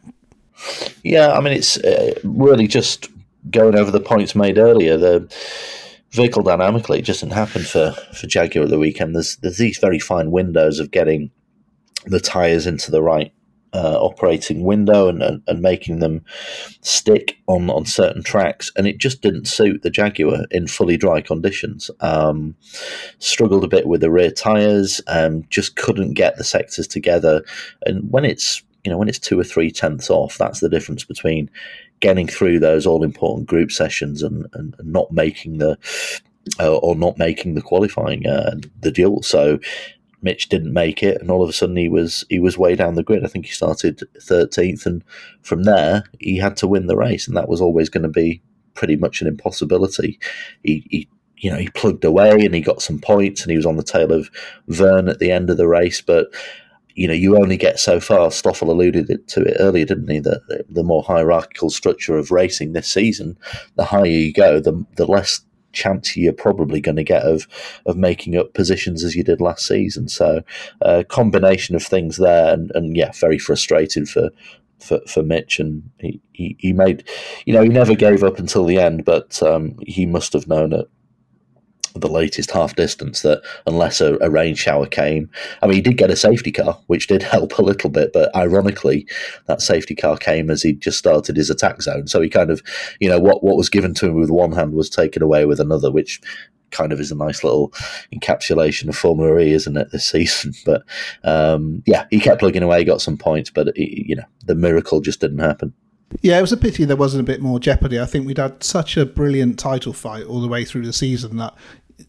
Yeah, I mean, it's uh, really just going over the points made earlier. The vehicle dynamically it just didn't happen for, for Jaguar at the weekend. There's there's these very fine windows of getting the tyres into the right uh, operating window and, and, and, making them stick on, on certain tracks. And it just didn't suit the Jaguar in fully dry conditions. Um, struggled a bit with the rear tyres, and just couldn't get the sectors together. And when it's you know when it's two or three tenths off, that's the difference between getting through those all important group sessions and, and, and not making the uh, or not making the qualifying uh, the deal. So Mitch didn't make it, and all of a sudden he was he was way down the grid. I think he started thirteenth, and from there he had to win the race, and that was always going to be pretty much an impossibility. He, he you know he plugged away and he got some points, and he was on the tail of Vern at the end of the race, but. You know, you only get so far. Stoffel alluded to it earlier, didn't he? That the more hierarchical structure of racing this season, the higher you go, the the less chance you're probably going to get of of making up positions as you did last season. So a uh, combination of things there, and, and yeah, very frustrated for for, for Mitch, and he, he, he, made, you know, he never gave up until the end, but um, he must have known it the latest half distance that unless a, a, rain shower came, I mean, he did get a safety car, which did help a little bit. But ironically, that safety car came as he just started his attack zone. So he kind of, you know, what what was given to him with one hand was taken away with another, which kind of is a nice little encapsulation of Formula E, isn't it, this season? But um, yeah, he kept plugging away, got some points, but it, you know, the miracle just didn't happen. Yeah, it was a pity there wasn't a bit more jeopardy. I think we'd had such a brilliant title fight all the way through the season that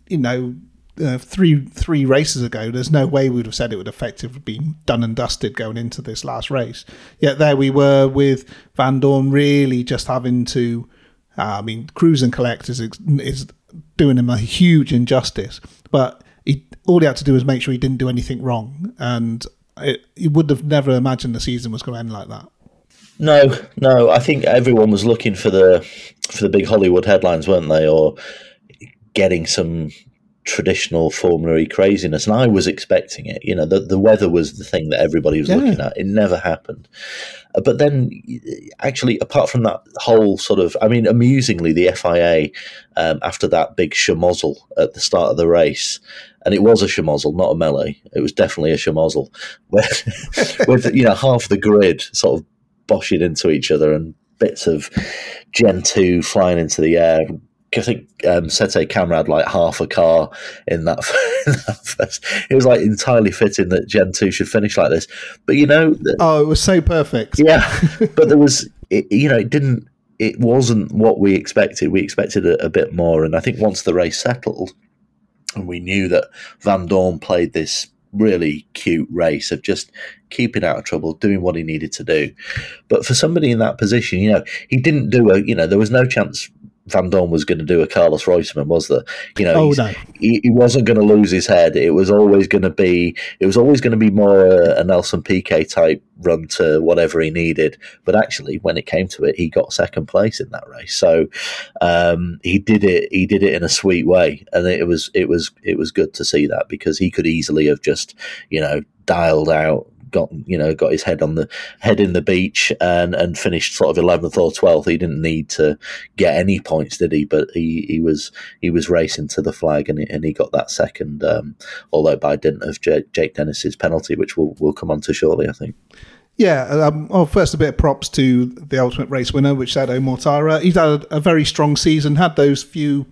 you know, uh, three three races ago, there's no way we would have said it would effectively be done and dusted going into this last race. Yet there we were with Vandoorne really just having to. Uh, I mean, cruise and collect is is doing him a huge injustice, but he, all he had to do was make sure he didn't do anything wrong, and he would have never imagined the season was going to end like that. No, no. I think everyone was looking for the for the big Hollywood headlines, weren't they? Or getting some traditional Formula E craziness, and I was expecting it. You know, the the weather was the thing that everybody was yeah. looking at. It never happened. Uh, but then, actually, apart from that whole sort of, I mean, amusingly, the FIA um, after that big schmozzle at the start of the race. And it was a schmozzle, not a melee. It was definitely a schmozzle, with, with you know half the grid sort of boshing into each other and bits of Gen two flying into the air, I think um, Sette Camara had like half a car in that, in that first. It was like entirely fitting that Gen 2 should finish like this. But you know. Oh, it was so perfect. Yeah. but there was, it, you know, it didn't, it wasn't what we expected. We expected a, a, bit more. And I think once the race settled and we knew that Vandoorne played this really cute race of just keeping out of trouble, doing what he needed to do. But for somebody in that position, you know, he didn't do a, you know, there was no chance Vandoorne was going to do a Carlos Reutemann, was there? You know, oh, no. he, he, wasn't going to lose his head. It was always going to be, it was always going to be more a, a Nelson Piquet type run to whatever he needed. But actually, when it came to it, he got second place in that race. So um, he did it. He did it in a sweet way, and it was it was it was good to see that because he could easily have just you know dialed out got you know got his head on the head in the beach and and finished sort of eleventh or twelfth. He didn't need to get any points, did he? But he, he was he was racing to the flag and he, and he got that second, um, although by dint of Jake, Jake Dennis's penalty, which we'll we'll come on to shortly, I think. Yeah, um, well, first a bit of props to the ultimate race winner, which is Edo Mortara. He's had a, a very strong season, had those few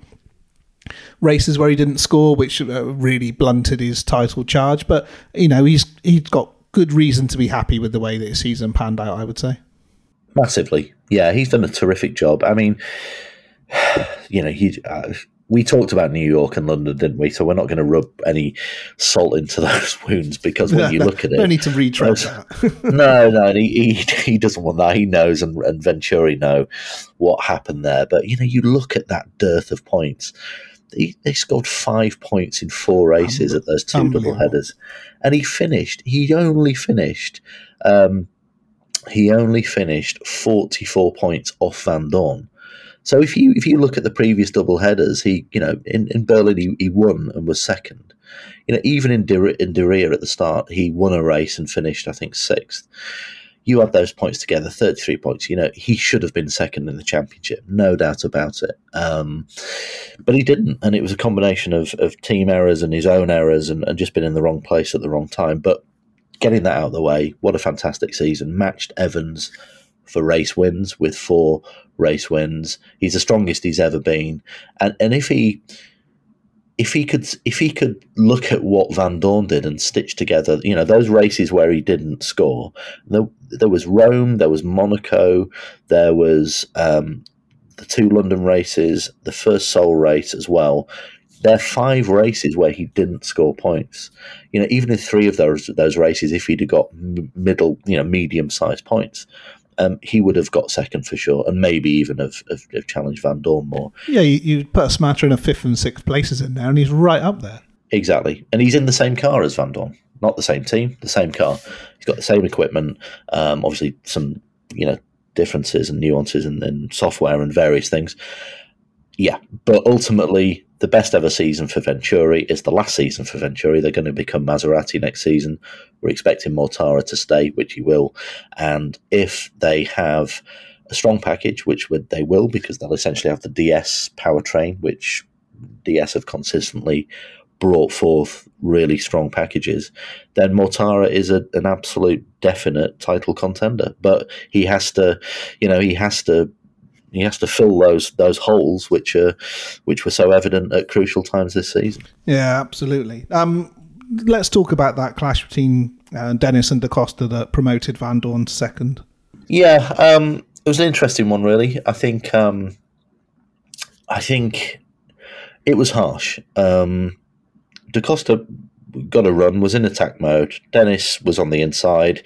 races where he didn't score, which uh, really blunted his title charge. But you know, he's he's got good reason to be happy with the way that his season panned out, I would say. Massively. Yeah, he's done a terrific job. I mean, you know, he. Uh, we talked about New York and London, didn't we? So we're not going to rub any salt into those wounds because when you look at it, no need to retread that. no, no, he, he, he doesn't want that. He knows, and, and Venturi know what happened there. But you know, you look at that dearth of points. He, they scored five points in four races at those two double headers and he finished. He only finished. Um, he only finished forty four points off Vandoorne. So if you if you look at the previous double headers, he you know in, in Berlin he, he won and was second. You know, even in De, in De at the start, he won a race and finished, I think, sixth. You add those points together, 33 points. You know, he should have been second in the championship, no doubt about it. Um, but he didn't. And it was a combination of, of team errors and his own errors and, and just been in the wrong place at the wrong time. But getting that out of the way, what a fantastic season. Matched Evans for race wins with four race wins. He's the strongest he's ever been. And and if he if he could if he could look at what Vandoorne did and stitch together, you know, those races where he didn't score. There, there was Rome, there was Monaco, there was um, the two London races, the first Seoul race as well. There are five races where he didn't score points. You know, even in three of those those races, if he'd have got middle, you know, medium sized points, um, he would have got second for sure, and maybe even have, have, have challenged Vandoorne more. Yeah, you, you put a smattering of fifth and sixth places in there, and he's right up there. Exactly, and he's in the same car as Vandoorne, not the same team, the same car. He's got the same equipment. Um, obviously, some you know differences and nuances in, in software and various things. Yeah, but ultimately, the best ever season for Venturi is the last season for Venturi. They're going to become Maserati next season. We're expecting Mortara to stay, which he will. And if they have a strong package, which they will, because they'll essentially have the DS powertrain, which DS have consistently brought forth really strong packages, then Mortara is a, an absolute definite title contender. But he has to, you know, he has to he has to fill those those holes which are which were so evident at crucial times this season. Yeah, absolutely. Um, let's talk about that clash between uh, Dennis and Da Costa that promoted Vandoorne to second. Yeah, um, it was an interesting one, really. I think um, I think it was harsh. Um, Da Costa got a run, was in attack mode. Dennis was on the inside.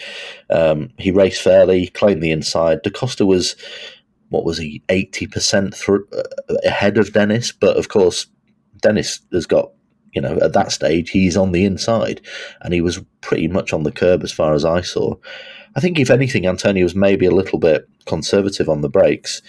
Um, he raced fairly, claimed the inside. Da Costa was what was he, 80% through, uh, ahead of Dennis. But of course, Dennis has got, you know, at that stage, he's on the inside and he was pretty much on the curb as far as I saw. I think, if anything, Antonio was maybe a little bit conservative on the brakes.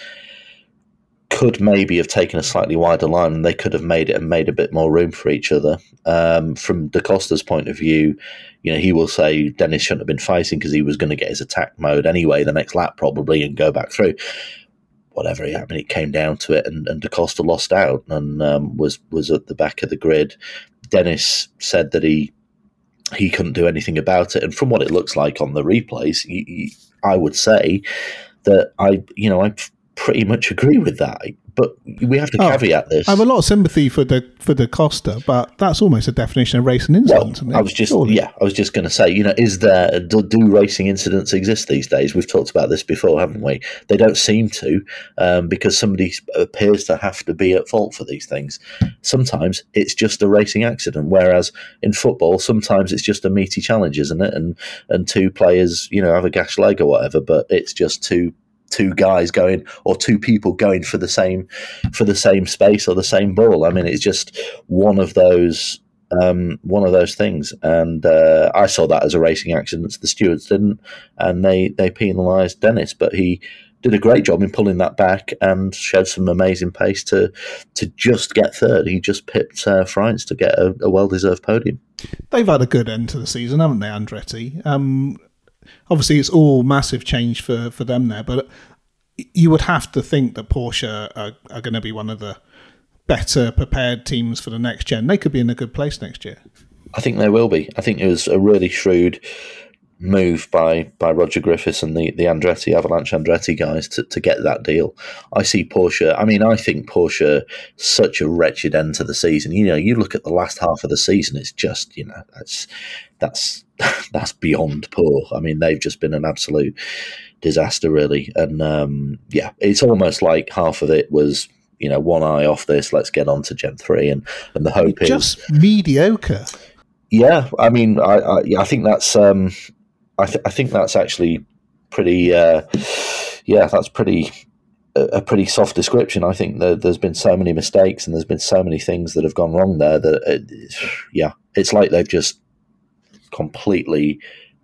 Could maybe have taken a slightly wider line, and they could have made it and made a bit more room for each other. Um, from Da Costa's point of view, you know, he will say Dennis shouldn't have been fighting because he was going to get his attack mode anyway the next lap probably and go back through whatever. I mean, it came down to it, and, and Da Costa lost out and um, was was at the back of the grid. Dennis said that he he couldn't do anything about it, and from what it looks like on the replays, he, he, I would say that I, you know, I pretty much agree with that but we have to oh, caveat this. I have a lot of sympathy for the for Da Costa, but that's almost a definition of racing incident. Well, I was just surely. yeah, I was just going to say, you know, is there do, do, racing incidents exist these days? We've talked about this before, haven't we? They don't seem to, um, because somebody appears to have to be at fault for these things. Sometimes it's just a racing accident, whereas in football, sometimes it's just a meaty challenge, isn't it? And and two players, you know, have a gash leg or whatever, but it's just two two guys going or two people going for the same for the same space or the same ball. I mean, it's just one of those um, one of those things, and uh, I saw that as a racing accident. The stewards didn't, and they they penalised Dennis, but he did a great job in pulling that back and showed some amazing pace to to just get third. He just pipped uh, Frijns to get a, a well deserved podium. They've had a good end to the season, haven't they, Andretti? Um, obviously it's all massive change for, for them there, but you would have to think that Porsche are, are going to be one of the better prepared teams for the next gen. They could be in a good place next year. I think they will be. I think it was a really shrewd move by by Roger Griffiths and the the Andretti Avalanche Andretti guys to, to get that deal. I see Porsche. I mean, I think Porsche such a wretched end to the season. You know, you look at the last half of the season; it's just you know that's that's that's beyond poor. I mean, they've just been an absolute disaster, really. And um, yeah, it's almost like half of it was you know one eye off this. Let's get on to Gen three, and and the hope just is just mediocre. Yeah, I mean, I I, I think that's um, I, th- I think that's actually pretty. Uh, yeah, that's pretty a pretty soft description. I think that there's been so many mistakes and there's been so many things that have gone wrong there that, it, yeah, it's like they've just completely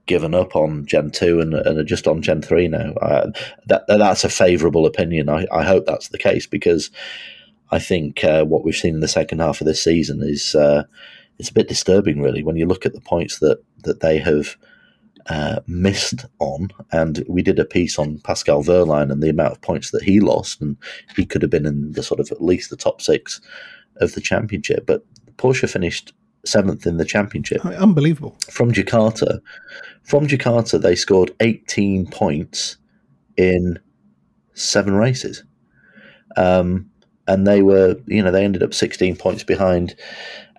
given up on Gen two and, and are just on Gen three now. Uh, that that's a favourable opinion. I, I hope that's the case because I think uh, what we've seen in the second half of this season is uh, it's a bit disturbing, really, when you look at the points that that they have uh, missed on. And we did a piece on Pascal Wehrlein and the amount of points that he lost, and he could have been in the sort of at least the top six of the championship. But Porsche finished seventh in the championship. Unbelievable. From Jakarta, from Jakarta, they scored 18 points in seven races. Um, and they were, you know, they ended up 16 points behind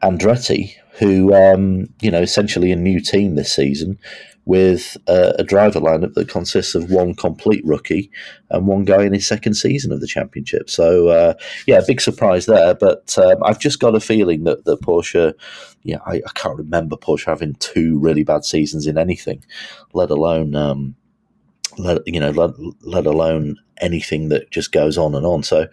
Andretti, who, um, you know, essentially a new team this season with a, a, driver lineup that consists of one complete rookie and one guy in his second season of the championship. So, uh, yeah, big surprise there. But um, I've just got a feeling that, that Porsche, yeah, I, I, can't remember Porsche having two really bad seasons in anything, let alone. Um, let, you know, let, let alone anything that just goes on and on. So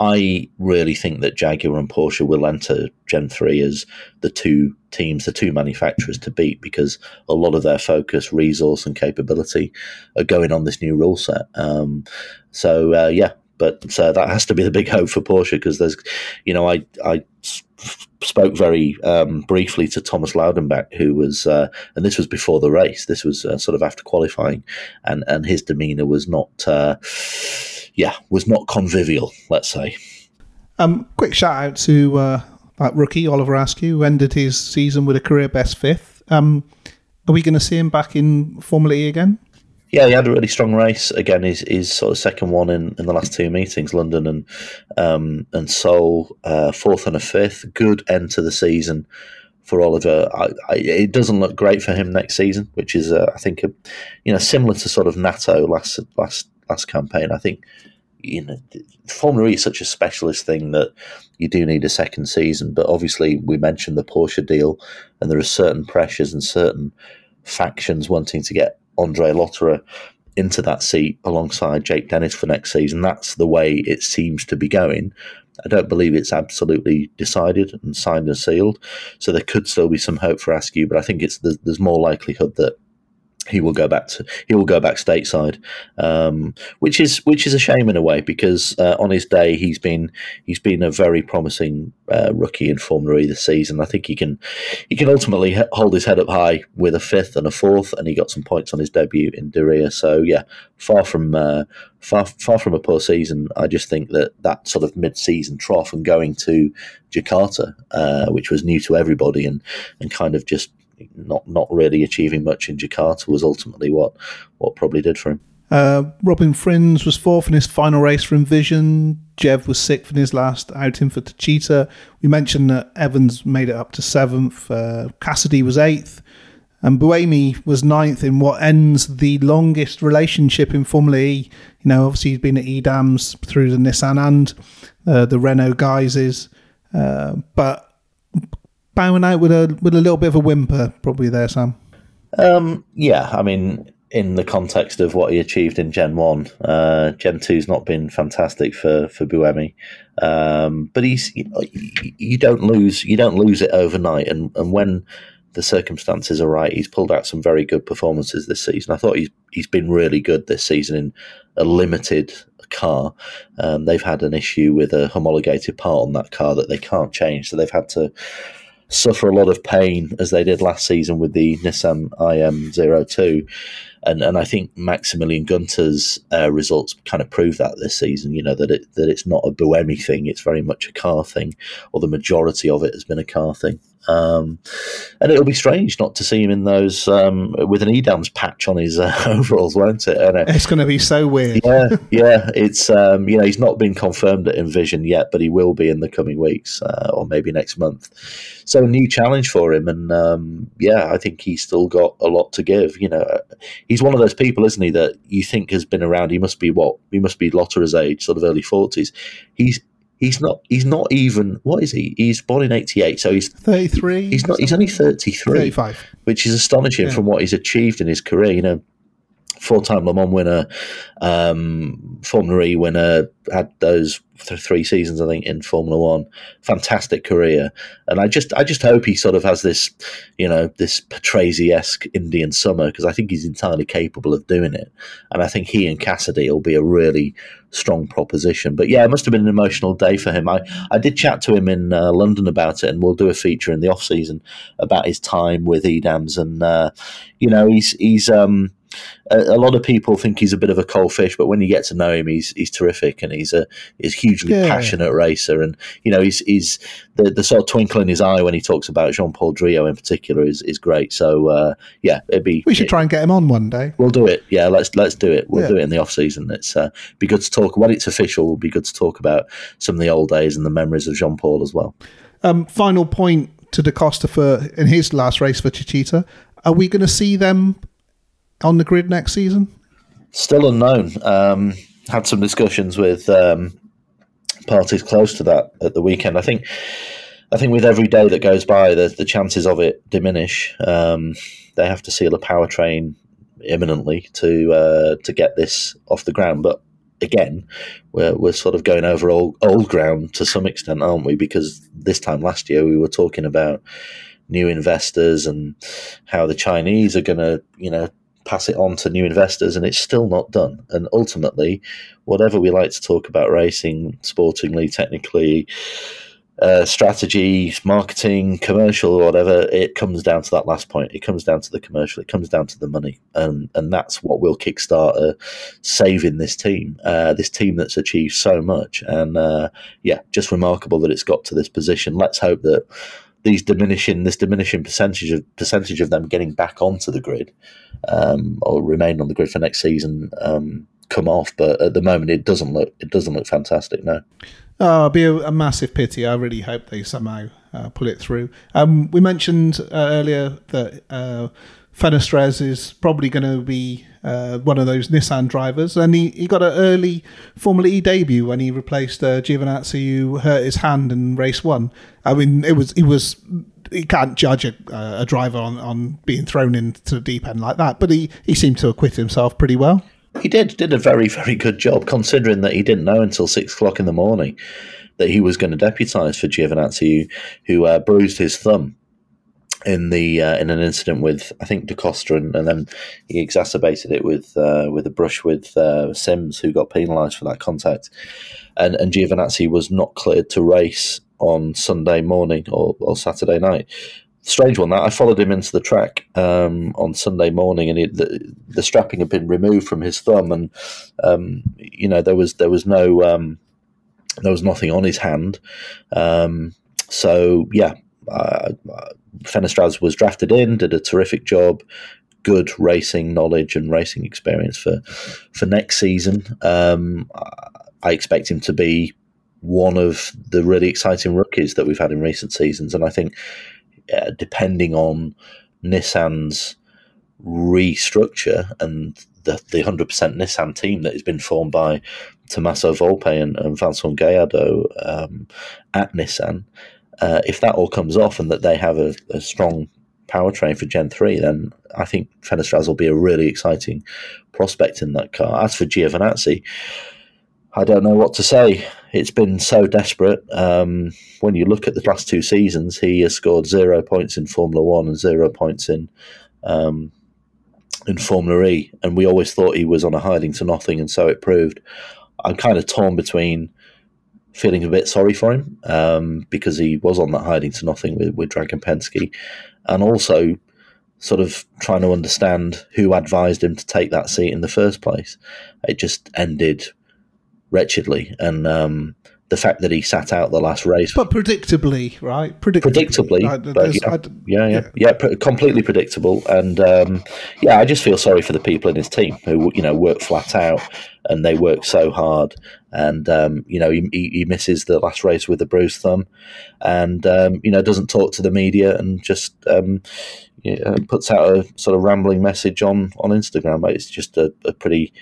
I really think that Jaguar and Porsche will enter Gen 3 as the two teams, the two manufacturers to beat because a lot of their focus, resource, and capability are going on this new rule set. Um, so, uh, yeah, but uh, that has to be the big hope for Porsche because there's, you know, I, I spoke very um, briefly to Thomas Laudenbach, who was, uh, and this was before the race. This was uh, sort of after qualifying, and and his demeanour was not uh, yeah, was not convivial, let's say. Um, quick shout out to uh, that rookie, Oliver Askew, who ended his season with a career best fifth. Um, are we going to see him back in Formula E again? Yeah, he had a really strong race. Again, he's, he's sort of second one in, in the last two meetings, London and um, and Seoul, uh, fourth and a fifth. Good end to the season for Oliver. I, I, it doesn't look great for him next season, which is uh, I think a, you know similar to sort of Nato last last last campaign. I think you know Formula E is such a specialist thing that you do need a second season. But obviously, we mentioned the Porsche deal, and there are certain pressures and certain factions wanting to get Andre Lotterer into that seat alongside Jake Dennis for next season. That's the way it seems to be going. I don't believe it's absolutely decided and signed and sealed. So there could still be some hope for Askew, but I think it's there's more likelihood that he will go back to he will go back stateside, um, which is which is a shame in a way because uh, on his day he's been he's been a very promising uh, rookie in Formula E this season. I think he can he can ultimately hold his head up high with a fifth and a fourth, and he got some points on his debut in Diriyah. So yeah, far from uh, far far from a poor season. I just think that that sort of mid season trough and going to Jakarta, uh, which was new to everybody, and and kind of just not not really achieving much in Jakarta was ultimately what what probably did for him. Uh, Robin Frijns was fourth in his final race for Envision. Jev was sixth in his last outing for Techeetah. We mentioned that Evans made it up to seventh. Uh, Cassidy was eighth. And Buemi was ninth in what ends the longest relationship in Formula E. You know, obviously he's been at EDAMS through the Nissan and uh, the Renault guises. Uh, but out with a with a little bit of a whimper, probably there, Sam. Um, yeah, I mean, in the context of what he achieved in Gen One, uh, Gen Two's not been fantastic for for Buemi, um, but he's you, you don't lose you don't lose it overnight, and and when the circumstances are right, he's pulled out some very good performances this season. I thought he's he's been really good this season in a limited car. Um, they've had an issue with a homologated part on that car that they can't change, so they've had to suffer a lot of pain as they did last season with the Nissan IM02. And, and I think Maximilian Günther's uh, results kind of prove that this season. You know that it that it's not a Buemi thing; it's very much a car thing, or the majority of it has been a car thing. Um, and it'll be strange not to see him in those um, with an EDAMS patch on his uh, overalls, won't it? And, uh, it's going to be so weird. Yeah, yeah. It's um, you know he's not been confirmed at Envision yet, but he will be in the coming weeks uh, or maybe next month. So a new challenge for him, and um, yeah, I think he's still got a lot to give. You know, he's one of those people, isn't he, that you think has been around. He must be what? He must be Lotterer's age, sort of early forties. He's He's not. He's not even. What is he? He's born in '88, so he's 33. He's not. He's only 33, 35, which is astonishing yeah. from what he's achieved in his career. You know, four-time Le Mans winner, um, Formula E winner, had those th- three seasons, I think, in Formula One. Fantastic career, and I just, I just hope he sort of has this, you know, this Patrese esque Indian summer because I think he's entirely capable of doing it, and I think he and Cassidy will be a really strong proposition. But yeah, it must have been an emotional day for him. I, I did chat to him in uh, London about it, and we'll do a feature in the off season about his time with Edams, and uh, you know, he's he's um a, a, lot of people think he's a bit of a cold fish, but when you get to know him, he's he's terrific and he's a he's hugely yeah. passionate racer. And you know, he's he's the, the sort of twinkle in his eye when he talks about Jean Paul Driot in particular is, is great. So uh, yeah, it'd be we should it, try and get him on one day. We'll do it. Yeah, let's let's do it. We'll yeah. do it in the off season. It's uh, be good to talk when it's official. It'll be good to talk about some of the old days and the memories of Jean Paul as well. Um, final point to Da Costa for in his last race for Techeetah. Are we going to see them on the grid next season? Still unknown. Um, had some discussions with um, parties close to that at the weekend. I think. I think with every day that goes by, the, the chances of it diminish. Um, they have to seal a powertrain imminently to uh, to get this off the ground. But again, we're we're sort of going over old old ground to some extent, aren't we? Because this time last year we were talking about new investors and how the Chinese are going to, you know, pass it on to new investors, and it's still not done. And ultimately, whatever we like to talk about racing, sportingly, technically, uh, strategy, marketing, commercial, whatever, it comes down to that last point. It comes down to the commercial. It comes down to the money, and and that's what will kickstart uh, saving this team, uh, this team that's achieved so much. And uh, yeah, just remarkable that it's got to this position. Let's hope that these diminishing this diminishing percentage of percentage of them getting back onto the grid um, or remain on the grid for next season um, come off. But at the moment, it doesn't look it doesn't look fantastic. No. Oh, it'll be a, a massive pity. I really hope they somehow uh, pull it through. Um, we mentioned uh, earlier that uh, Fenestraz is probably going to be uh, one of those Nissan drivers, and he, he got an early Formula E debut when he replaced uh, Giovinazzi, who hurt his hand in race one. I mean, it was he was you can't judge a, a driver on, on being thrown into the deep end like that, but he, he seemed to acquit himself pretty well. He did did a very very good job, considering that he didn't know until six o'clock in the morning that he was going to deputise for Giovinazzi, who, who uh, bruised his thumb in the uh, in an incident with I think Da Costa, and, and then he exacerbated it with uh, with a brush with uh, Sims, who got penalised for that contact. And and Giovinazzi was not cleared to race on Sunday morning or, or Saturday night. Strange one that I followed him into the track um, on Sunday morning, and it, the, the, strapping had been removed from his thumb, and um, you know there was there was no um, there was nothing on his hand. Um, so yeah, uh, Fenestraz was drafted in, did a terrific job, good racing knowledge and racing experience for for next season. Um, I expect him to be one of the really exciting rookies that we've had in recent seasons, and I think uh, depending on Nissan's restructure and the the hundred percent Nissan team that has been formed by Tommaso Volpe and, and Vincent Gaillardot um, at Nissan, uh, if that all comes off and that they have a, a strong powertrain for Gen 3, then I think Fenestraz will be a really exciting prospect in that car. As for Giovinazzi, I don't know what to say. It's been so desperate. Um, when you look at the last two seasons, he has scored zero points in Formula One and zero points in um, in Formula E, and we always thought he was on a hiding to nothing, and so it proved. I'm kind of torn between feeling a bit sorry for him um, because he was on that hiding to nothing with, with Dragon Penske, and also sort of trying to understand who advised him to take that seat in the first place. It just ended wretchedly, and um, the fact that he sat out the last race, but predictably, right? Predictably, predictably but yeah, yeah, yeah, yeah, yeah, completely predictable. And um, yeah, I just feel sorry for the people in his team who you know work flat out and they work so hard. And um, you know, he, he, misses the last race with a bruised thumb, and um, you know doesn't talk to the media and just um, puts out a sort of rambling message on on Instagram. It's just a, a pretty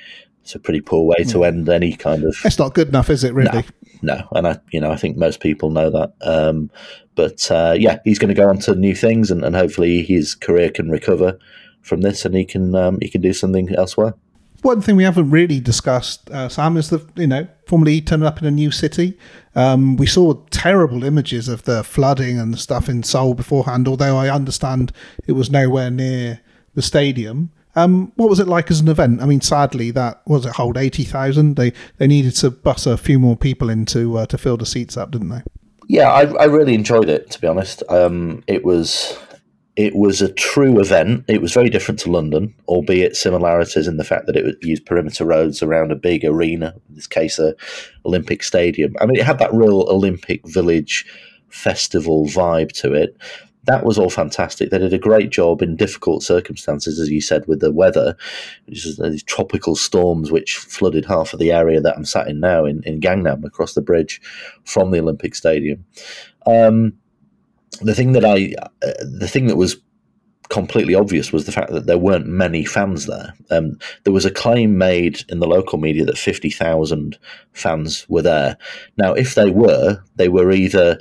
it's a pretty poor way to hmm. end any kind of. It's not good enough, is it? Really? No, no. and I, you know, I think most people know that. Um, but uh, yeah, he's going to go on to new things, and, and hopefully his career can recover from this, and he can um, he can do something elsewhere. One thing we haven't really discussed, uh, Sam, is the you know formerly turning up in a new city. Um, we saw terrible images of the flooding and stuff in Seoul beforehand. Although I understand it was nowhere near the stadium. Um, what was it like as an event? I mean, sadly, that was it hold eighty thousand. They they needed to bus a few more people into uh, to fill the seats up, didn't they? Yeah, I, I really enjoyed it. To be honest, um, it was it was a true event. It was very different to London, albeit similarities in the fact that it used perimeter roads around a big arena, in this case, a Olympic Stadium. I mean, it had that real Olympic Village festival vibe to it. That was all fantastic. They did a great job in difficult circumstances, as you said, with the weather. which These tropical storms which flooded half of the area that I'm sat in now in, in Gangnam across the bridge from the Olympic Stadium. Um, the thing that I, uh, the thing that was completely obvious was the fact that there weren't many fans there. Um, there was a claim made in the local media that 50,000 fans were there. Now, if they were, they were either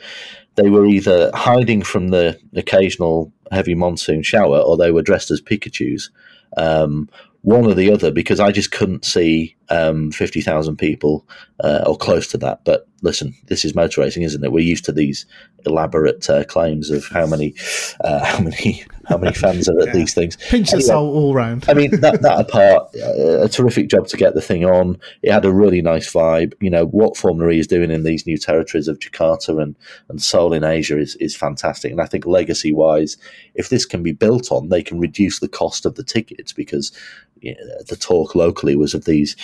they were either hiding from the occasional heavy monsoon shower or they were dressed as Pikachu's. Um, one or the other, because I just couldn't see um, 50,000 people uh, or close to that. But listen, this is motor racing, isn't it? We're used to these elaborate uh, claims of how many, uh, how many, how many fans are at yeah. these things. Pinch anyway, yourself all round. I mean, that, that apart, uh, a terrific job to get the thing on. It had a really nice vibe. You know what Formula E is doing in these new territories of Jakarta and and Seoul in Asia is is fantastic. And I think legacy wise, if this can be built on, they can reduce the cost of the tickets because you know, the talk locally was of these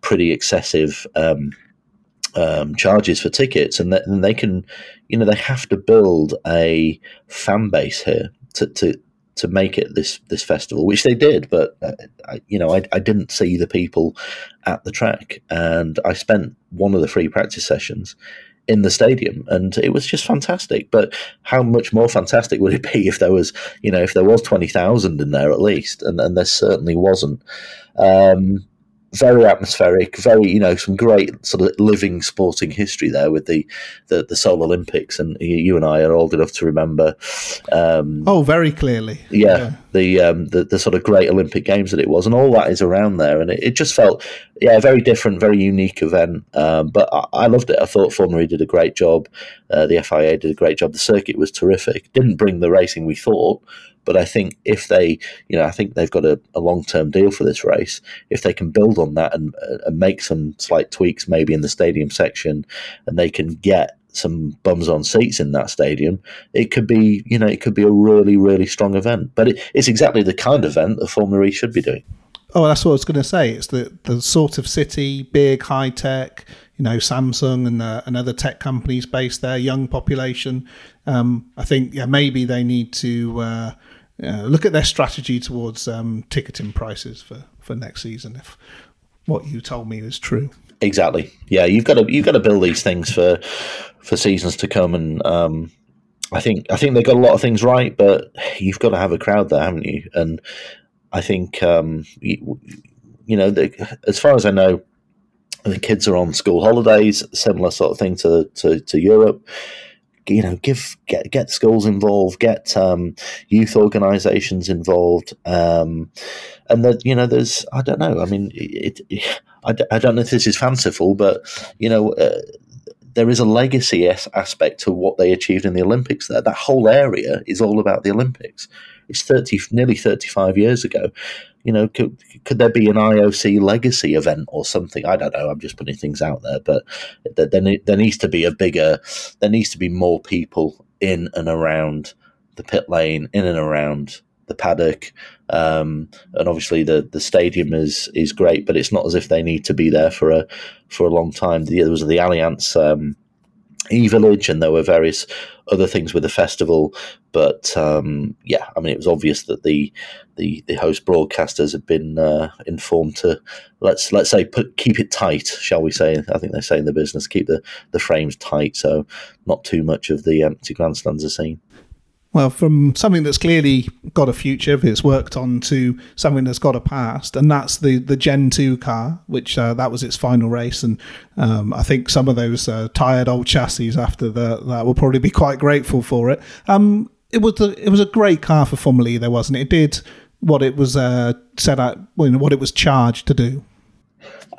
pretty excessive um, um, charges for tickets, and, and they can, you know, they have to build a fan base here to, to to make it this this festival, which they did. But uh, I, you know, I, I didn't see the people at the track, and I spent one of the free practice sessions in the stadium, and it was just fantastic. But how much more fantastic would it be if there was, you know, if there was twenty thousand in there at least, and, and there certainly wasn't. Um, very atmospheric, very you know some great sort of living sporting history there with the the, the Seoul Olympics, and you, you, and I are old enough to remember. Um, oh, very clearly. Yeah, yeah. the um, the the sort of great Olympic Games that it was, and all that is around there, and it, it just felt yeah, very different, very unique event. Um, but I, I, loved it. I thought Formula did a great job. Uh, the FIA did a great job. The circuit was terrific. Didn't bring the racing we thought, but I think if they, you know, I think they've got a, a long term deal for this race. If they can build on that and, uh, and make some slight tweaks, maybe in the stadium section, and they can get some bums on seats in that stadium, it could be, you know, it could be a really, really strong event. But it, it's exactly the kind of event that Formula E should be doing. Oh, that's what I was going to say. It's the the sort of city, big, high tech. You know, Samsung and uh, and other tech companies based there, young population. Um, I think yeah, maybe they need to uh, look at their strategy towards um, ticketing prices for, for next season. If what you told me is true, exactly. Yeah, you've got to you've got to build these things for for seasons to come, and um, I think I think they've got a lot of things right, but you've got to have a crowd there, haven't you? And I think um, you, you know, the, as far as I know, the kids are on school holidays, similar sort of thing to to, to Europe you know, give get get schools involved, get um, youth organisations involved, um, and that you know, there's I don't know. I mean, it, it, I, I don't know if this is fanciful, but you know. Uh, there is a legacy aspect to what they achieved in the Olympics there. That whole area is all about the Olympics. It's 30, nearly 35 years ago you know, could, could there be an IOC legacy event or something? I don't know. I'm just putting things out there, but there, there needs to be a bigger, there needs to be more people in and around the pit lane, in and around the paddock, um, and obviously the the stadium is is great, but it's not as if they need to be there for a for a long time. There was the Allianz um, E Village, and there were various other things with the festival. But um, yeah, I mean, it was obvious that the the, the host broadcasters had been uh, informed to let's let's say put keep it tight, shall we say? I think they say in the business keep the the frames tight, so not too much of the empty grandstands are seen. Well, from something that's clearly got a future, if it's worked on, to something that's got a past, and that's the, the Gen 2 car, which uh, that was its final race. And um, I think some of those uh, tired old chassis after the, that will probably be quite grateful for it. Um, it was a, it was a great car for Formula E, there wasn't it? It did what it was uh, set out, you know, what it was charged to do.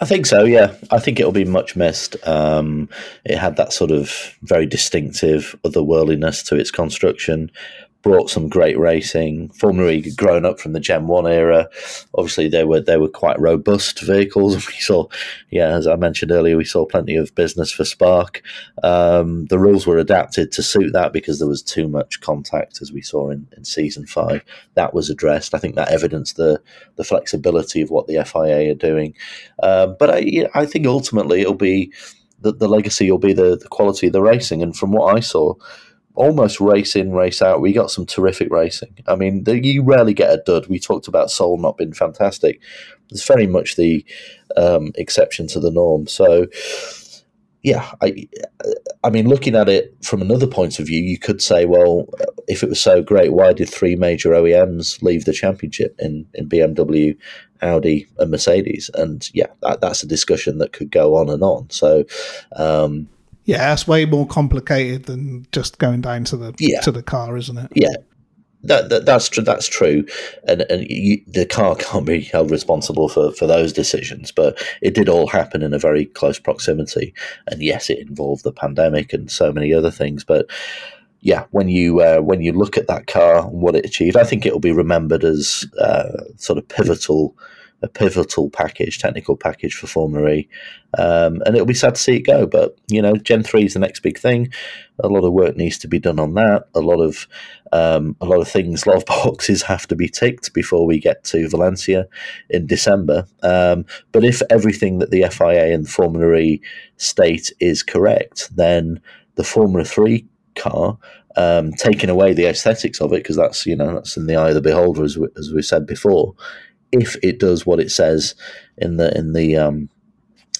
I think so. Yeah, I think it'll be much missed. Um, it had that sort of very distinctive otherworldliness to its construction brought some great racing. Formula E grown up from the Gen One era. Obviously, they were they were quite robust vehicles. We saw, yeah, as I mentioned earlier, we saw plenty of business for Spark. Um, the rules were adapted to suit that because there was too much contact, as we saw in, in season five. That was addressed. I think that evidenced the the flexibility of what the FIA are doing. Um, but I, I think ultimately it'll be the, the legacy will be the, the quality of the racing. And from what I saw, almost race in, race out. We got some terrific racing. I mean, the, you rarely get a dud. We talked about Seoul not being fantastic. It's very much the um, exception to the norm. So, yeah, I, I mean, looking at it from another point of view, you could say, well, if it was so great, why did three major OEMs leave the championship in, in BMW, Audi, and Mercedes? And yeah, that, that's a discussion that could go on and on. So, um, yeah, it's way more complicated than just going down to the yeah. to the car, isn't it? Yeah, that, that, that's true. That's true, and and you, the car can't be held responsible for, for those decisions. But it did all happen in a very close proximity, and yes, it involved the pandemic and so many other things. But yeah, when you uh, when you look at that car and what it achieved, I think it will be remembered as uh, sort of pivotal a pivotal package, technical package for Formula E. Um, and it'll be sad to see it go. But, you know, Gen 3 is the next big thing. A lot of work needs to be done on that. A lot of um, a lot of things, a lot of boxes have to be ticked before we get to Valencia in December. Um, but if everything that the FIA and the Formula E state is correct, then the Formula 3 car um, taking away the aesthetics of it, because that's you know that's in the eye of the beholder, as we, as we said before if it does what it says in the in the um,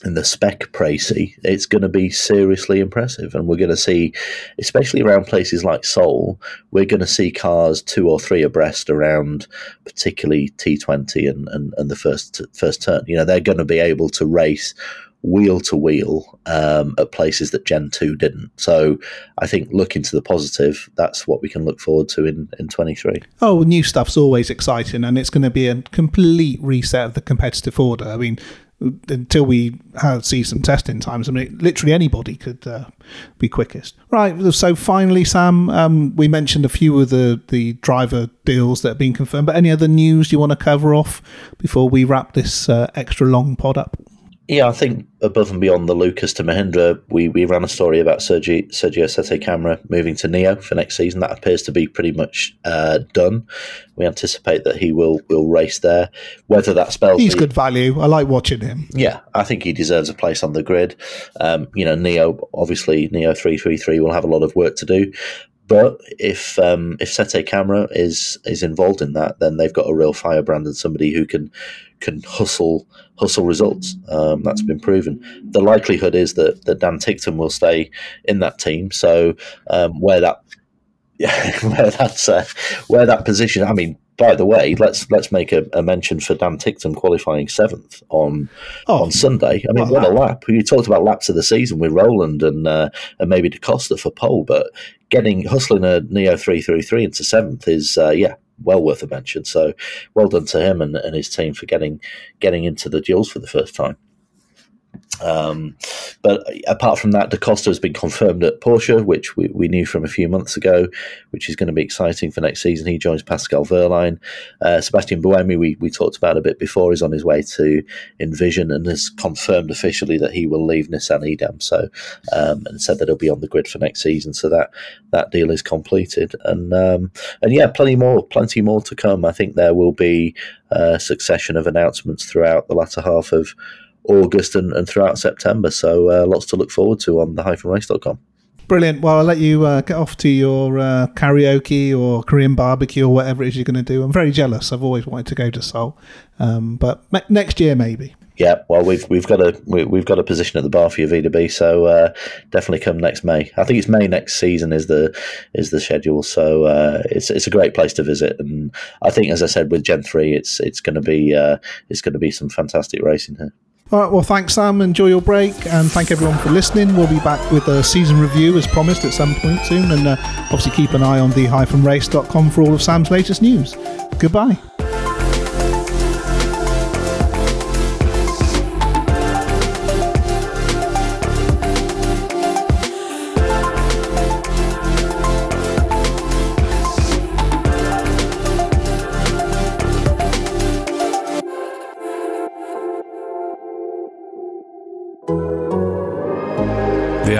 in the spec précis, it's going to be seriously impressive, and we're going to see, especially around places like Seoul, we're going to see cars two or three abreast around, particularly T20 and, and, and the first first turn. You know, they're going to be able to race wheel to wheel um, at places that Gen 2 didn't. So I think looking to the positive, that's what we can look forward to in, in 23. Oh, new stuff's always exciting, and it's going to be a complete reset of the competitive order. I mean, until we have, see some testing times, I mean, literally anybody could uh, be quickest. Right. So finally, Sam, um, we mentioned a few of the, the driver deals that have been confirmed, but any other news you want to cover off before we wrap this uh, extra long pod up? Yeah, I think above and beyond the Lucas to Mahindra, we, we ran a story about Sergio, Sergio Sette Camara moving to NIO for next season. That appears to be pretty much uh, done. We anticipate that he will will race there. Whether that spells he's the, good value. I like watching him. Yeah, I think he deserves a place on the grid. Um, you know, NIO obviously NIO three three three will have a lot of work to do. But if um, if Sette Camara is is involved in that, then they've got a real firebrand and somebody who can can hustle hustle results. Um, that's been proven. The likelihood is that, that Dan Ticktum will stay in that team. So um, where that yeah, where that's uh, where that position. I mean, by the way, let's let's make a, a mention for Dan Ticktum qualifying seventh on oh, on Sunday. I mean, what, what a lap! You talked about laps of the season with Rowland and uh, and maybe Da Costa for pole, but getting hustling a NIO three three three into seventh is uh, yeah well worth a mention. So well done to him and, and his team for getting getting into the duels for the first time. Um, but apart from that, Da Costa has been confirmed at Porsche, which we, we knew from a few months ago, which is going to be exciting for next season. He joins Pascal Wehrlein. Uh, Sebastian Buemi, we, we talked about a bit before, is on his way to Envision and has confirmed officially that he will leave Nissan e.dams. So, um, and said that he'll be on the grid for next season. So that that deal is completed. And um, and yeah, plenty more, plenty more to come. I think there will be a succession of announcements throughout the latter half of August and, and throughout September. So uh, lots to look forward to on the-race.com. Brilliant. Well, I'll let you uh, get off to your uh, karaoke or Korean barbecue or whatever it is you're going to do. I'm very jealous. I've always wanted to go to Seoul, um, but me- next year maybe. Yeah, well, we've we've got a we, have got a position at the bar for your V to B, so uh, definitely come next May. I think it's May next season is the is the schedule, so uh, it's it's a great place to visit, and I think, as I said, with Gen three, it's it's going to be uh, it's going to be some fantastic racing here. All right, well, thanks, Sam. Enjoy your break, and thank everyone for listening. We'll be back with a season review as promised at some point soon, and uh, obviously keep an eye on the-race.com for all of Sam's latest news. Goodbye.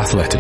Athletic.